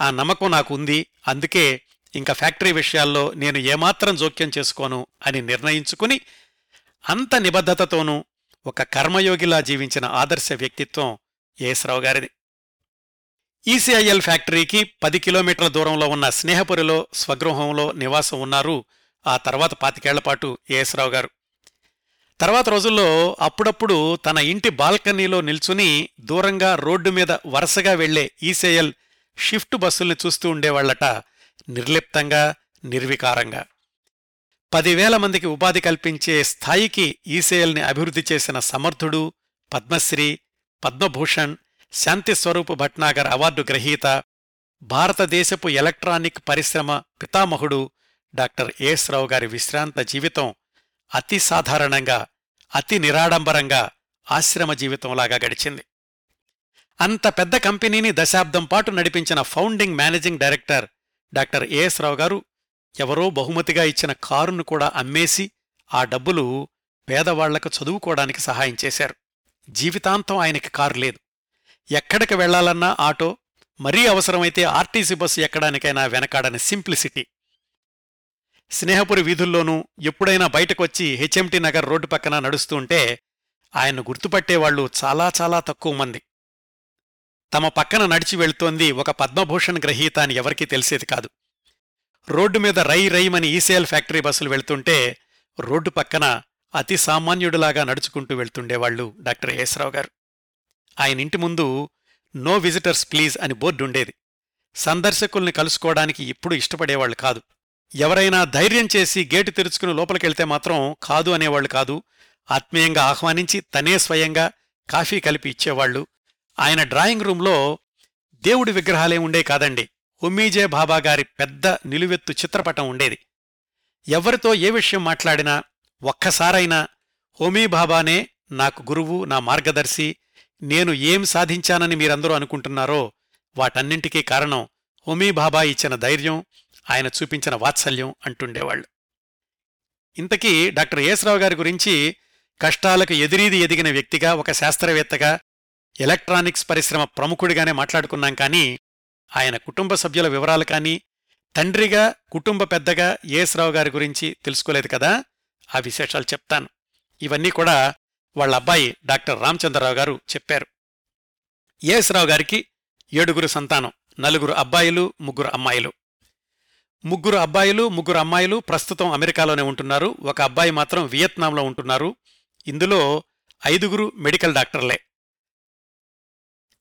ఆ నమ్మకం నాకు ఉంది. అందుకే ఇంకా ఫ్యాక్టరీ విషయాల్లో నేను ఏమాత్రం జోక్యం చేసుకోను అని నిర్ణయించుకుని అంత నిబద్ధతతోనూ ఒక కర్మయోగిలా జీవించిన ఆదర్శ వ్యక్తిత్వం ఏసరావు గారిది. ఈసీఐఎల్ ఫ్యాక్టరీకి పది కిలోమీటర్ల దూరంలో ఉన్న స్నేహపురిలో స్వగృహంలో నివాసం ఉన్నారు ఆ తర్వాత పాతికేళ్ళపాటు ఏఎస్రావు గారు. తర్వాత రోజుల్లో అప్పుడప్పుడు తన ఇంటి బాల్కనీలో నిల్చుని దూరంగా రోడ్డు మీద వరుసగా వెళ్ళే ఈసీఐఎల్ షిఫ్ట్ బస్సుల్ని చూస్తూ ఉండేవాళ్ళట నిర్లిప్తంగా నిర్వికారంగా. పదివేల మందికి ఉపాధి కల్పించే స్థాయికి ఈసేల్ని అభివృద్ధి చేసిన సమర్థుడు పద్మశ్రీ పద్మభూషణ్ శాంతి స్వరూప్ భట్నాగర్ అవార్డు గ్రహీత భారతదేశపు ఎలక్ట్రానిక్ పరిశ్రమ పితామహుడు డాక్టర్ ఎస్ రావు గారి విశ్రాంత జీవితం అతి సాధారణంగా అతి నిరాడంబరంగా ఆశ్రమ జీవితంలాగా గడిచింది. అంత పెద్ద కంపెనీని దశాబ్దం పాటు నడిపించిన founding managing director doctor AS Rao garu ఎవరో బహుమతిగా ఇచ్చిన కారును కూడా అమ్మేసి ఆ డబ్బులు పేదవాళ్ళకు చదువుకోవడానికి సహాయం చేశారు. జీవితాంతం ఆయనకి కారు లేదు. ఎక్కడికి వెళ్ళాలన్నా ఆటో మరీ అవసరమైతే ఆర్టీసీ బస్సు ఎక్కడానికైనా వెనకాడని సింప్లిసిటీ. స్నేహపురి వీధుల్లోనూ ఎప్పుడైనా బయటకొచ్చి హెచ్ఎంటీ నగర్ రోడ్డు పక్కన నడుస్తుంటే ఆయన్ను గుర్తుపట్టేవాళ్ళు చాలా చాలా తక్కువ మంది. తమ పక్కన నడిచి వెళ్తోంది ఒక పద్మభూషణ్ గ్రహీత అని ఎవరికీ తెలిసేది కాదు. రోడ్డు మీద రై రైమని ఈసేల్ ఫ్యాక్టరీ బస్సులు వెళ్తుంటే రోడ్డు పక్కన అతి సామాన్యుడిలాగా నడుచుకుంటూ వెళ్తుండేవాళ్ళు డాక్టర్ ఏసరావు గారు. ఆయన ఇంటి ముందు నో విజిటర్స్ ప్లీజ్ అని బోర్డు ఉండేది. సందర్శకుల్ని కలుసుకోవడానికి ఇప్పుడు ఇష్టపడేవాళ్ళు కాదు. ఎవరైనా ధైర్యం చేసి గేటు తెరుచుకుని లోపలికెళ్తే మాత్రం కాదు అనేవాళ్ళు కాదు. ఆత్మీయంగా ఆహ్వానించి తనే స్వయంగా కాఫీ కలిపి ఇచ్చేవాళ్ళు ఆయన డ్రాయింగ్ రూంలో దేవుడి విగ్రహాలే ఉండే కాదండి. హుమీజే బాబాగారి పెద్ద నిలువెత్తు చిత్రపటం ఉండేది. ఎవరితో ఏ విషయం మాట్లాడినా ఒక్కసారైనా హోమీబాబానే నాకు గురువు నా మార్గదర్శి నేను ఏం సాధించానని మీరందరూ అనుకుంటున్నారో వాటన్నింటికీ కారణం హోమీబాబా ఇచ్చిన ధైర్యం ఆయన చూపించిన వాత్సల్యం అంటుండేవాళ్ళు ఇంతకీ డాక్టర్ ఏసరావు గారి గురించి కష్టాలకు ఎదిరీది ఎదిగిన వ్యక్తిగా ఒక శాస్త్రవేత్తగా ఎలక్ట్రానిక్స్ పరిశ్రమ ప్రముఖుడిగానే మాట్లాడుకున్నాం కానీ ఆయన కుటుంబ సభ్యుల వివరాలు కానీ తండ్రిగా కుటుంబ పెద్దగా ఏఎస్రావు గారి గురించి తెలుసుకోలేదు కదా? ఆ విశేషాలు చెప్తాను. ఇవన్నీ కూడా వాళ్ళ అబ్బాయి డాక్టర్ రామచంద్రరావు గారు చెప్పారు. ఏఎస్రావు గారికి ఏడుగురు సంతానం నలుగురు అబ్బాయిలు ముగ్గురు అమ్మాయిలు. ముగ్గురు అబ్బాయిలు ముగ్గురు అమ్మాయిలు ప్రస్తుతం అమెరికాలోనే ఉంటున్నారు. ఒక అబ్బాయి మాత్రం వియత్నాంలో ఉంటున్నారు. ఇందులో ఐదుగురు మెడికల్ డాక్టర్లే.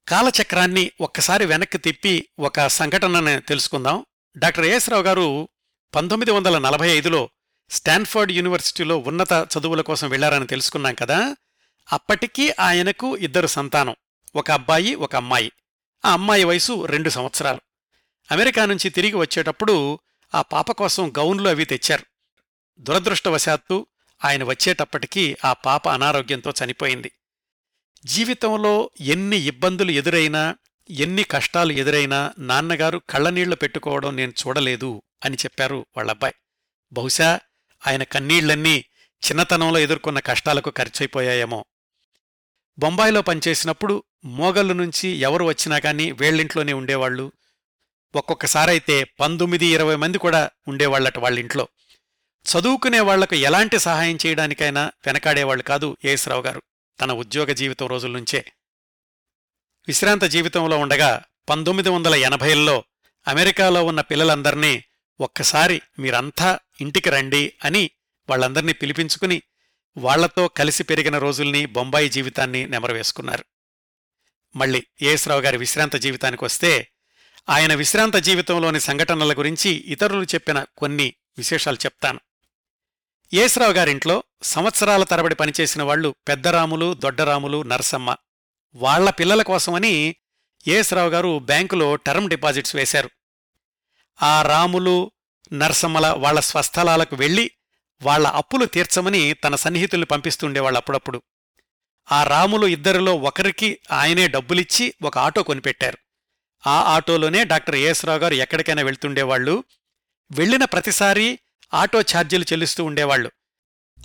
కాలచక్రాన్ని ఒక్కసారి వెనక్కి తిప్పి ఒక సంఘటనని తెలుసుకుందాం. డాక్టర్ ఏఎస్రావు గారు పంతొమ్మిది వందల నలభై ఐదులో స్టాన్ఫర్డ్ యూనివర్సిటీలో ఉన్నత చదువుల కోసం వెళ్ళారని తెలుసుకున్నాం కదా. అప్పటికీ ఆయనకు ఇద్దరు సంతానం ఒక అబ్బాయి ఒక అమ్మాయి. ఆ అమ్మాయి వయసు రెండు సంవత్సరాలు. అమెరికా నుంచి తిరిగి వచ్చేటప్పుడు ఆ పాప కోసం గౌన్లు అవి తెచ్చారు. దురదృష్టవశాత్తు ఆయన వచ్చేటప్పటికీ ఆ పాప అనారోగ్యంతో చనిపోయింది. జీవితంలో ఎన్ని ఇబ్బందులు ఎదురైనా ఎన్ని కష్టాలు ఎదురైనా నాన్నగారు కళ్ళనీళ్ళు పెట్టుకోవడం నేను చూడలేదు అని చెప్పారు వాళ్ళబ్బాయి. బహుశా ఆయన కన్నీళ్ళన్నీ చిన్నతనంలో ఎదుర్కొన్న కష్టాలకు ఖర్చయిపోయాయేమో. బొంబాయిలో పనిచేసినప్పుడు మోగళ్ళు నుంచి ఎవరు వచ్చినా కానీ వేళ్ళింట్లోనే ఉండేవాళ్ళు ఒక్కొక్కసారైతే పంతొమ్మిది ఇరవై మంది కూడా ఉండేవాళ్ళట వాళ్ళింట్లో. చదువుకునే వాళ్ళకు ఎలాంటి సహాయం చేయడానికైనా వెనకాడేవాళ్ళు కాదు ఏఎస్రావు గారు. తన ఉద్యోగ జీవితం రోజుల నుంచే. విశ్రాంత జీవితంలో ఉండగా పంతొమ్మిది వందల ఎనభైల్లో అమెరికాలో ఉన్న పిల్లలందర్నీ ఒక్కసారి మీరంతా ఇంటికి రండి అని వాళ్ళందర్నీ పిలిపించుకుని వాళ్ళతో కలిసి పెరిగిన రోజుల్ని బొంబాయి జీవితాన్ని నెమరవేసుకున్నారు. మళ్ళీ ఏఎస్రావు గారి విశ్రాంత జీవితానికి వస్తే ఆయన విశ్రాంత జీవితంలోని సంఘటనల గురించి ఇతరులు చెప్పిన కొన్ని విశేషాలు చెప్తాను. యేసరావు గారింట్లో సంవత్సరాల తరబడి పనిచేసిన వాళ్ళు పెద్దరాములు దొడ్డరాములు నరసమ్మ. వాళ్ళ పిల్లల కోసమని యేసరావు గారు బ్యాంకులో టర్మ్ డిపాజిట్స్ వేశారు. ఆ రాములు నరసమ్మల వాళ్ళ స్వస్థలాలకు వెళ్ళి వాళ్ళ అప్పులు తీర్చమని తన సన్నిహితుల్ని పంపిస్తుండేవాళ్ళు అప్పుడప్పుడు. ఆ రాములు ఇద్దరిలో ఒకరికి ఆయనే డబ్బులిచ్చి ఒక ఆటో కొనిపెట్టారు. ఆ ఆటోలోనే డాక్టర్ ఏఎస్రావు గారు ఎక్కడికైనా వెళ్తుండేవాళ్ళు వెళ్ళిన ప్రతిసారీ ఆటో ఛార్జీలు చెల్లిస్తూ ఉండేవాళ్ళు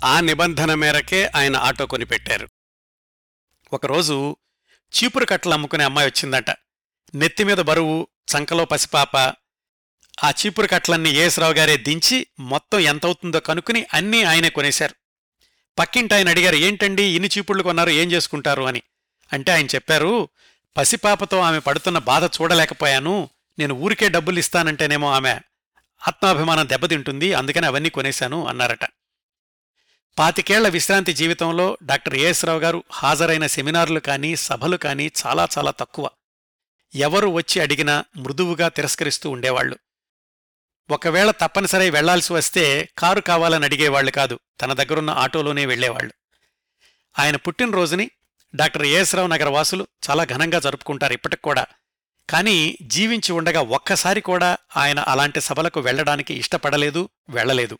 ఆ నిబంధన మేరకే ఆయన ఆటో కొనిపెట్టారు. ఒకరోజు చీపురు కట్టలు అమ్ముకునే అమ్మాయి వచ్చిందట. నెత్తిమీద బరువు చంకలో పసిపాప. ఆ చీపురు కట్టలన్నీ ఏఎస్రావు గారే దించి మొత్తం ఎంతవుతుందో కనుక్కుని అన్నీ ఆయనే కొనేశారు. పక్కింటి ఆయన అడిగారు ఏంటండి ఇన్ని చీపుళ్ళు కొన్నారు ఏం చేసుకుంటారు? అని. అంటే ఆయన చెప్పారు పసిపాపతో ఆమె పడుతున్న బాధ చూడలేకపోయాను. నేను ఊరికే డబ్బులు ఇస్తానంటేనేమో ఆమె ఆత్మాభిమానం దెబ్బతింటుంది అందుకని అవన్నీ కొనేశాను అన్నారట. పాతికేళ్ళ విశ్రాంతి జీవితంలో డాక్టర్ ఏఎస్రావు గారు హాజరైన సెమినార్లు కానీ సభలు కానీ చాలా చాలా తక్కువ. ఎవరు వచ్చి అడిగినా మృదువుగా తిరస్కరిస్తూ ఉండేవాళ్ళు ఒకవేళ తప్పనిసరి వెళ్ళాల్సి వస్తే కారు కావాలని అడిగేవాళ్ళు కాదు తన దగ్గరున్న ఆటోలోనే వెళ్ళేవాళ్ళు ఆయన పుట్టినరోజుని డాక్టర్ ఏఎస్రావు నగర వాసులు చాలా ఘనంగా జరుపుకుంటారు ఇప్పటికి కూడా. కానీ జీవించి ఉండగా ఒక్కసారి కూడా ఆయన అలాంటి సభలకు వెళ్ళడానికి ఇష్టపడలేదు వెళ్ళలేదు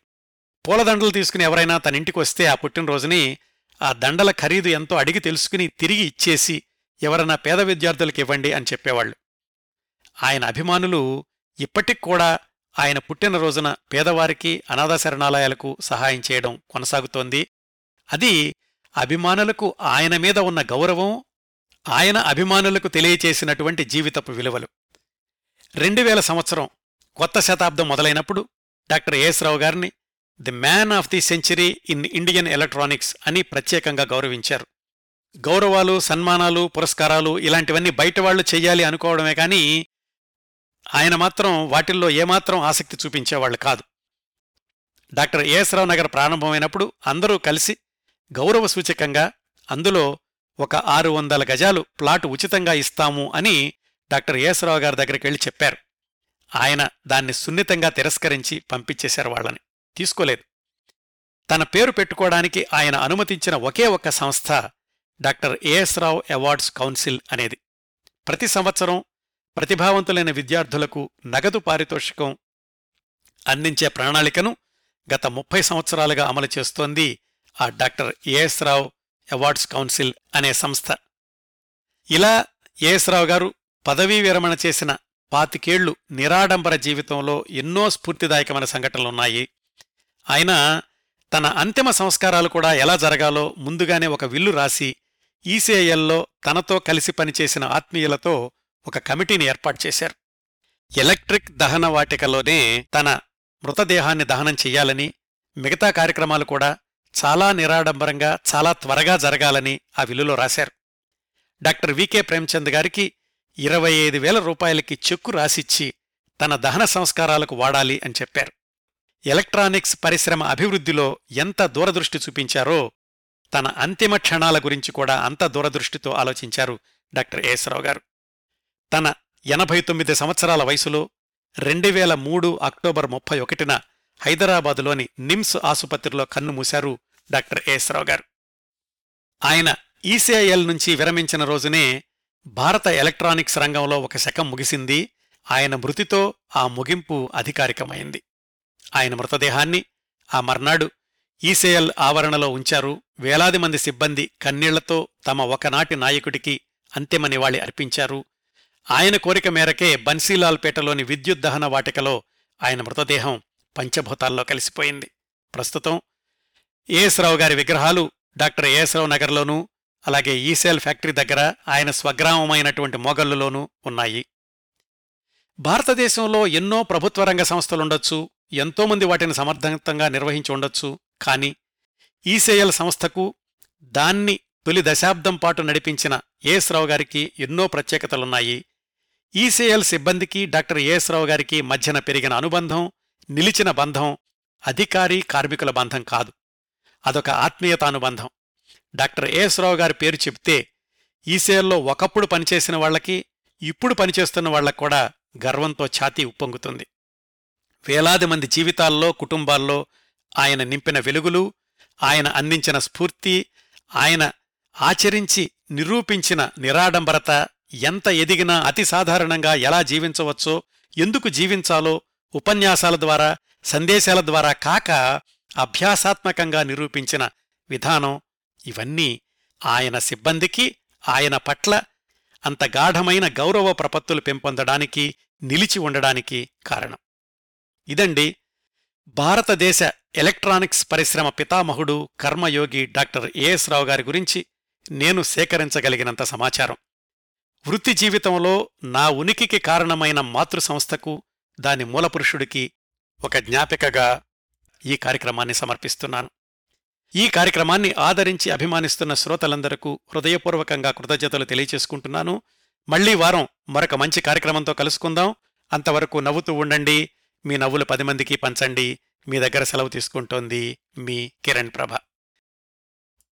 పూలదండలు తీసుకుని ఎవరైనా తన ఇంటికి వస్తే ఆ పుట్టినరోజుని ఆ దండల ఖరీదు ఎంతో అడిగి తెలుసుకుని తిరిగి ఇచ్చేసి ఎవరైనా పేద విద్యార్థులకు ఇవ్వండి అని చెప్పేవాళ్ళు ఆయన అభిమానులు ఇప్పటికి కూడా ఆయన పుట్టినరోజున పేదవారికి అనాథశరణాలయాలకు సహాయం చేయడం కొనసాగుతోంది. అది అభిమానులకు ఆయన మీద ఉన్న గౌరవం ఆయన అభిమానులకు తెలియచేసినటువంటి జీవితపు విలువలు. రెండు వేల సంవత్సరం కొత్త శతాబ్దం మొదలైనప్పుడు డాక్టర్ రావు గారిని the man of the century in Indian electronics అని ప్రత్యేకంగా గౌరవించారు. గౌరవాలు సన్మానాలు పురస్కారాలు ఇలాంటివన్నీ బయటవాళ్ళు చెయ్యాలి అనుకోవడమే కానీ ఆయన మాత్రం వాటిల్లో ఏమాత్రం ఆసక్తి చూపించేవాళ్ళు కాదు. డాక్టర్ ఏఎస్రావు నగర్ ప్రారంభమైనప్పుడు అందరూ కలిసి గౌరవ సూచకంగా అందులో ఒక ఆరు వందల గజాలు ప్లాటు ఉచితంగా ఇస్తాము అని డాక్టర్ ఏఎస్రావు గారి దగ్గరికి వెళ్ళి చెప్పారు. ఆయన దాన్ని సున్నితంగా తిరస్కరించి పంపించేశారు వాళ్ళని. తీసుకోలేదు. తన పేరు పెట్టుకోవడానికి ఆయన అనుమతించిన ఒకే ఒక్క సంస్థ doctor AS Rao awards council అనేది. ప్రతి సంవత్సరం ప్రతిభావంతులైన విద్యార్థులకు నగదు పారితోషికం అందించే ప్రణాళికను గత ముప్పై సంవత్సరాలుగా అమలు చేస్తోంది ఆ doctor AS Rao awards council అనే సంస్థ. ఇలా ఏఎస్రావు గారు పదవీ విరమణ చేసిన పాతికేళ్ళు నిరాడంబర జీవితంలో ఎన్నో స్ఫూర్తిదాయకమైన సంఘటనలున్నాయి. ఆయన తన అంతిమ సంస్కారాలు కూడా ఎలా జరగాలో ముందుగానే ఒక విల్లు రాసి ఈసీఐఎల్లో తనతో కలిసి పనిచేసిన ఆత్మీయులతో ఒక కమిటీని ఏర్పాటు చేశారు. ఎలక్ట్రిక్ దహన వాటికలోనే తన మృతదేహాన్ని దహనం చెయ్యాలని మిగతా కార్యక్రమాలు కూడా చాలా నిరాడంబరంగా చాలా త్వరగా జరగాలని ఆ విలులో రాశారు. డాక్టర్ వికే ప్రేమ్చంద్ గారికి ఇరవై ఐదు వేల రూపాయలకి చెక్కు రాసిచ్చి తన దహన సంస్కారాలకు వాడాలి అని చెప్పారు. ఎలక్ట్రానిక్స్ పరిశ్రమ అభివృద్ధిలో ఎంత దూరదృష్టి చూపించారో తన అంతిమ క్షణాల గురించి కూడా అంత దూరదృష్టితో ఆలోచించారు డాక్టర్ ఏసరావు గారు. తన ఎనభై తొమ్మిది సంవత్సరాల వయసులో రెండు వేల మూడు అక్టోబర్ ముప్పై ఒకటిన హైదరాబాదులోని నిమ్స్ ఆసుపత్రిలో కన్నుమూశారు డాక్టర్ ఏసరావు గారు. ఆయన ఈసీఐఎల్ నుంచి విరమించిన రోజునే భారత ఎలక్ట్రానిక్స్ రంగంలో ఒక శకం ముగిసింది. ఆయన మృతితో ఆ ముగింపు అధికారికమైంది. ఆయన మృతదేహాన్ని ఆ మర్నాడు ఈసీఎల్ ఆవరణలో ఉంచారు. వేలాది మంది సిబ్బంది కన్నీళ్ళతో తమ ఒకనాటి నాయకుడికి అంతిమ నివాళి అర్పించారు. ఆయన కోరిక మేరకే బన్సీలాల్పేటలోని విద్యుత్ దహన వాటికలో ఆయన మృతదేహం పంచభూతాల్లో కలిసిపోయింది. ప్రస్తుతం ఏఎస్రావు గారి విగ్రహాలు డాక్టర్ ఏఎస్రావు నగర్లోనూ అలాగే ఈసేల్ ఫ్యాక్టరీ దగ్గర ఆయన స్వగ్రామమైనటువంటి మోగల్లులోనూ ఉన్నాయి. భారతదేశంలో ఎన్నో ప్రభుత్వ రంగ సంస్థలుండొచ్చు ఎంతోమంది వాటిని సమర్థవంతంగా నిర్వహించి ఉండొచ్చు కానీ ఈసేఎల్ సంస్థకు దాన్ని తొలి దశాబ్దం పాటు నడిపించిన ఏఎస్ రావు గారికి ఎన్నో ప్రత్యేకతలున్నాయి. ఈసేఎల్ సిబ్బందికి డాక్టర్ ఏఎస్ రావు గారికి మధ్యన పెరిగిన అనుబంధం నిలిచిన బంధం అధికారి కార్మికుల బంధం కాదు. అదొక ఆత్మీయతానుబంధం. డాక్టర్ ఎస్ రావు గారి పేరు చెప్తే ఈసేల్లో ఒకప్పుడు పనిచేసిన వాళ్ళకి ఇప్పుడు పనిచేస్తున్న వాళ్ళకు కూడా గర్వంతో ఛాతీ ఉప్పొంగుతుంది. వేలాది మంది జీవితాల్లో కుటుంబాల్లో ఆయన నింపిన వెలుగులు ఆయన అందించిన స్ఫూర్తి ఆయన ఆచరించి నిరూపించిన నిరాడంబరత ఎంత ఎదిగినా అతి సాధారణంగా ఎలా జీవించవచ్చో ఎందుకు జీవించాలో ఉపన్యాసాల ద్వారా సందేశాల ద్వారా కాక అభ్యాసాత్మకంగా నిరూపించిన విధానం ఇవన్నీ ఆయన సిబ్బందికి ఆయన పట్ల అంత గాఢమైన గౌరవ ప్రపత్తులు పెంపొందడానికి నిలిచి ఉండడానికి కారణం. ఇదండి భారతదేశ ఎలక్ట్రానిక్స్ పరిశ్రమ పితామహుడు కర్మయోగి డాక్టర్ ఏఎస్ రావు గారి గురించి నేను సేకరించగలిగినంత సమాచారం. వృత్తి జీవితంలో నా ఉనికికి కారణమైన మాతృ సంస్థకు దాని మూలపురుషుడికి ఒక జ్ఞాపికగా ఈ కార్యక్రమాన్ని సమర్పిస్తున్నాను. ఈ కార్యక్రమాన్ని ఆదరించి అభిమానిస్తున్న శ్రోతలందరకు హృదయపూర్వకంగా కృతజ్ఞతలు తెలియచేసుకుంటున్నాను. మళ్ళీ వారం మరొక మంచి కార్యక్రమంతో కలుసుకుందాం. అంతవరకు నవ్వుతూ ఉండండి. మీ నవ్వులు పది మందికి పంచండి. మీ దగ్గర సెలవు తీసుకుంటోంది మీ కిరణ్ ప్రభ.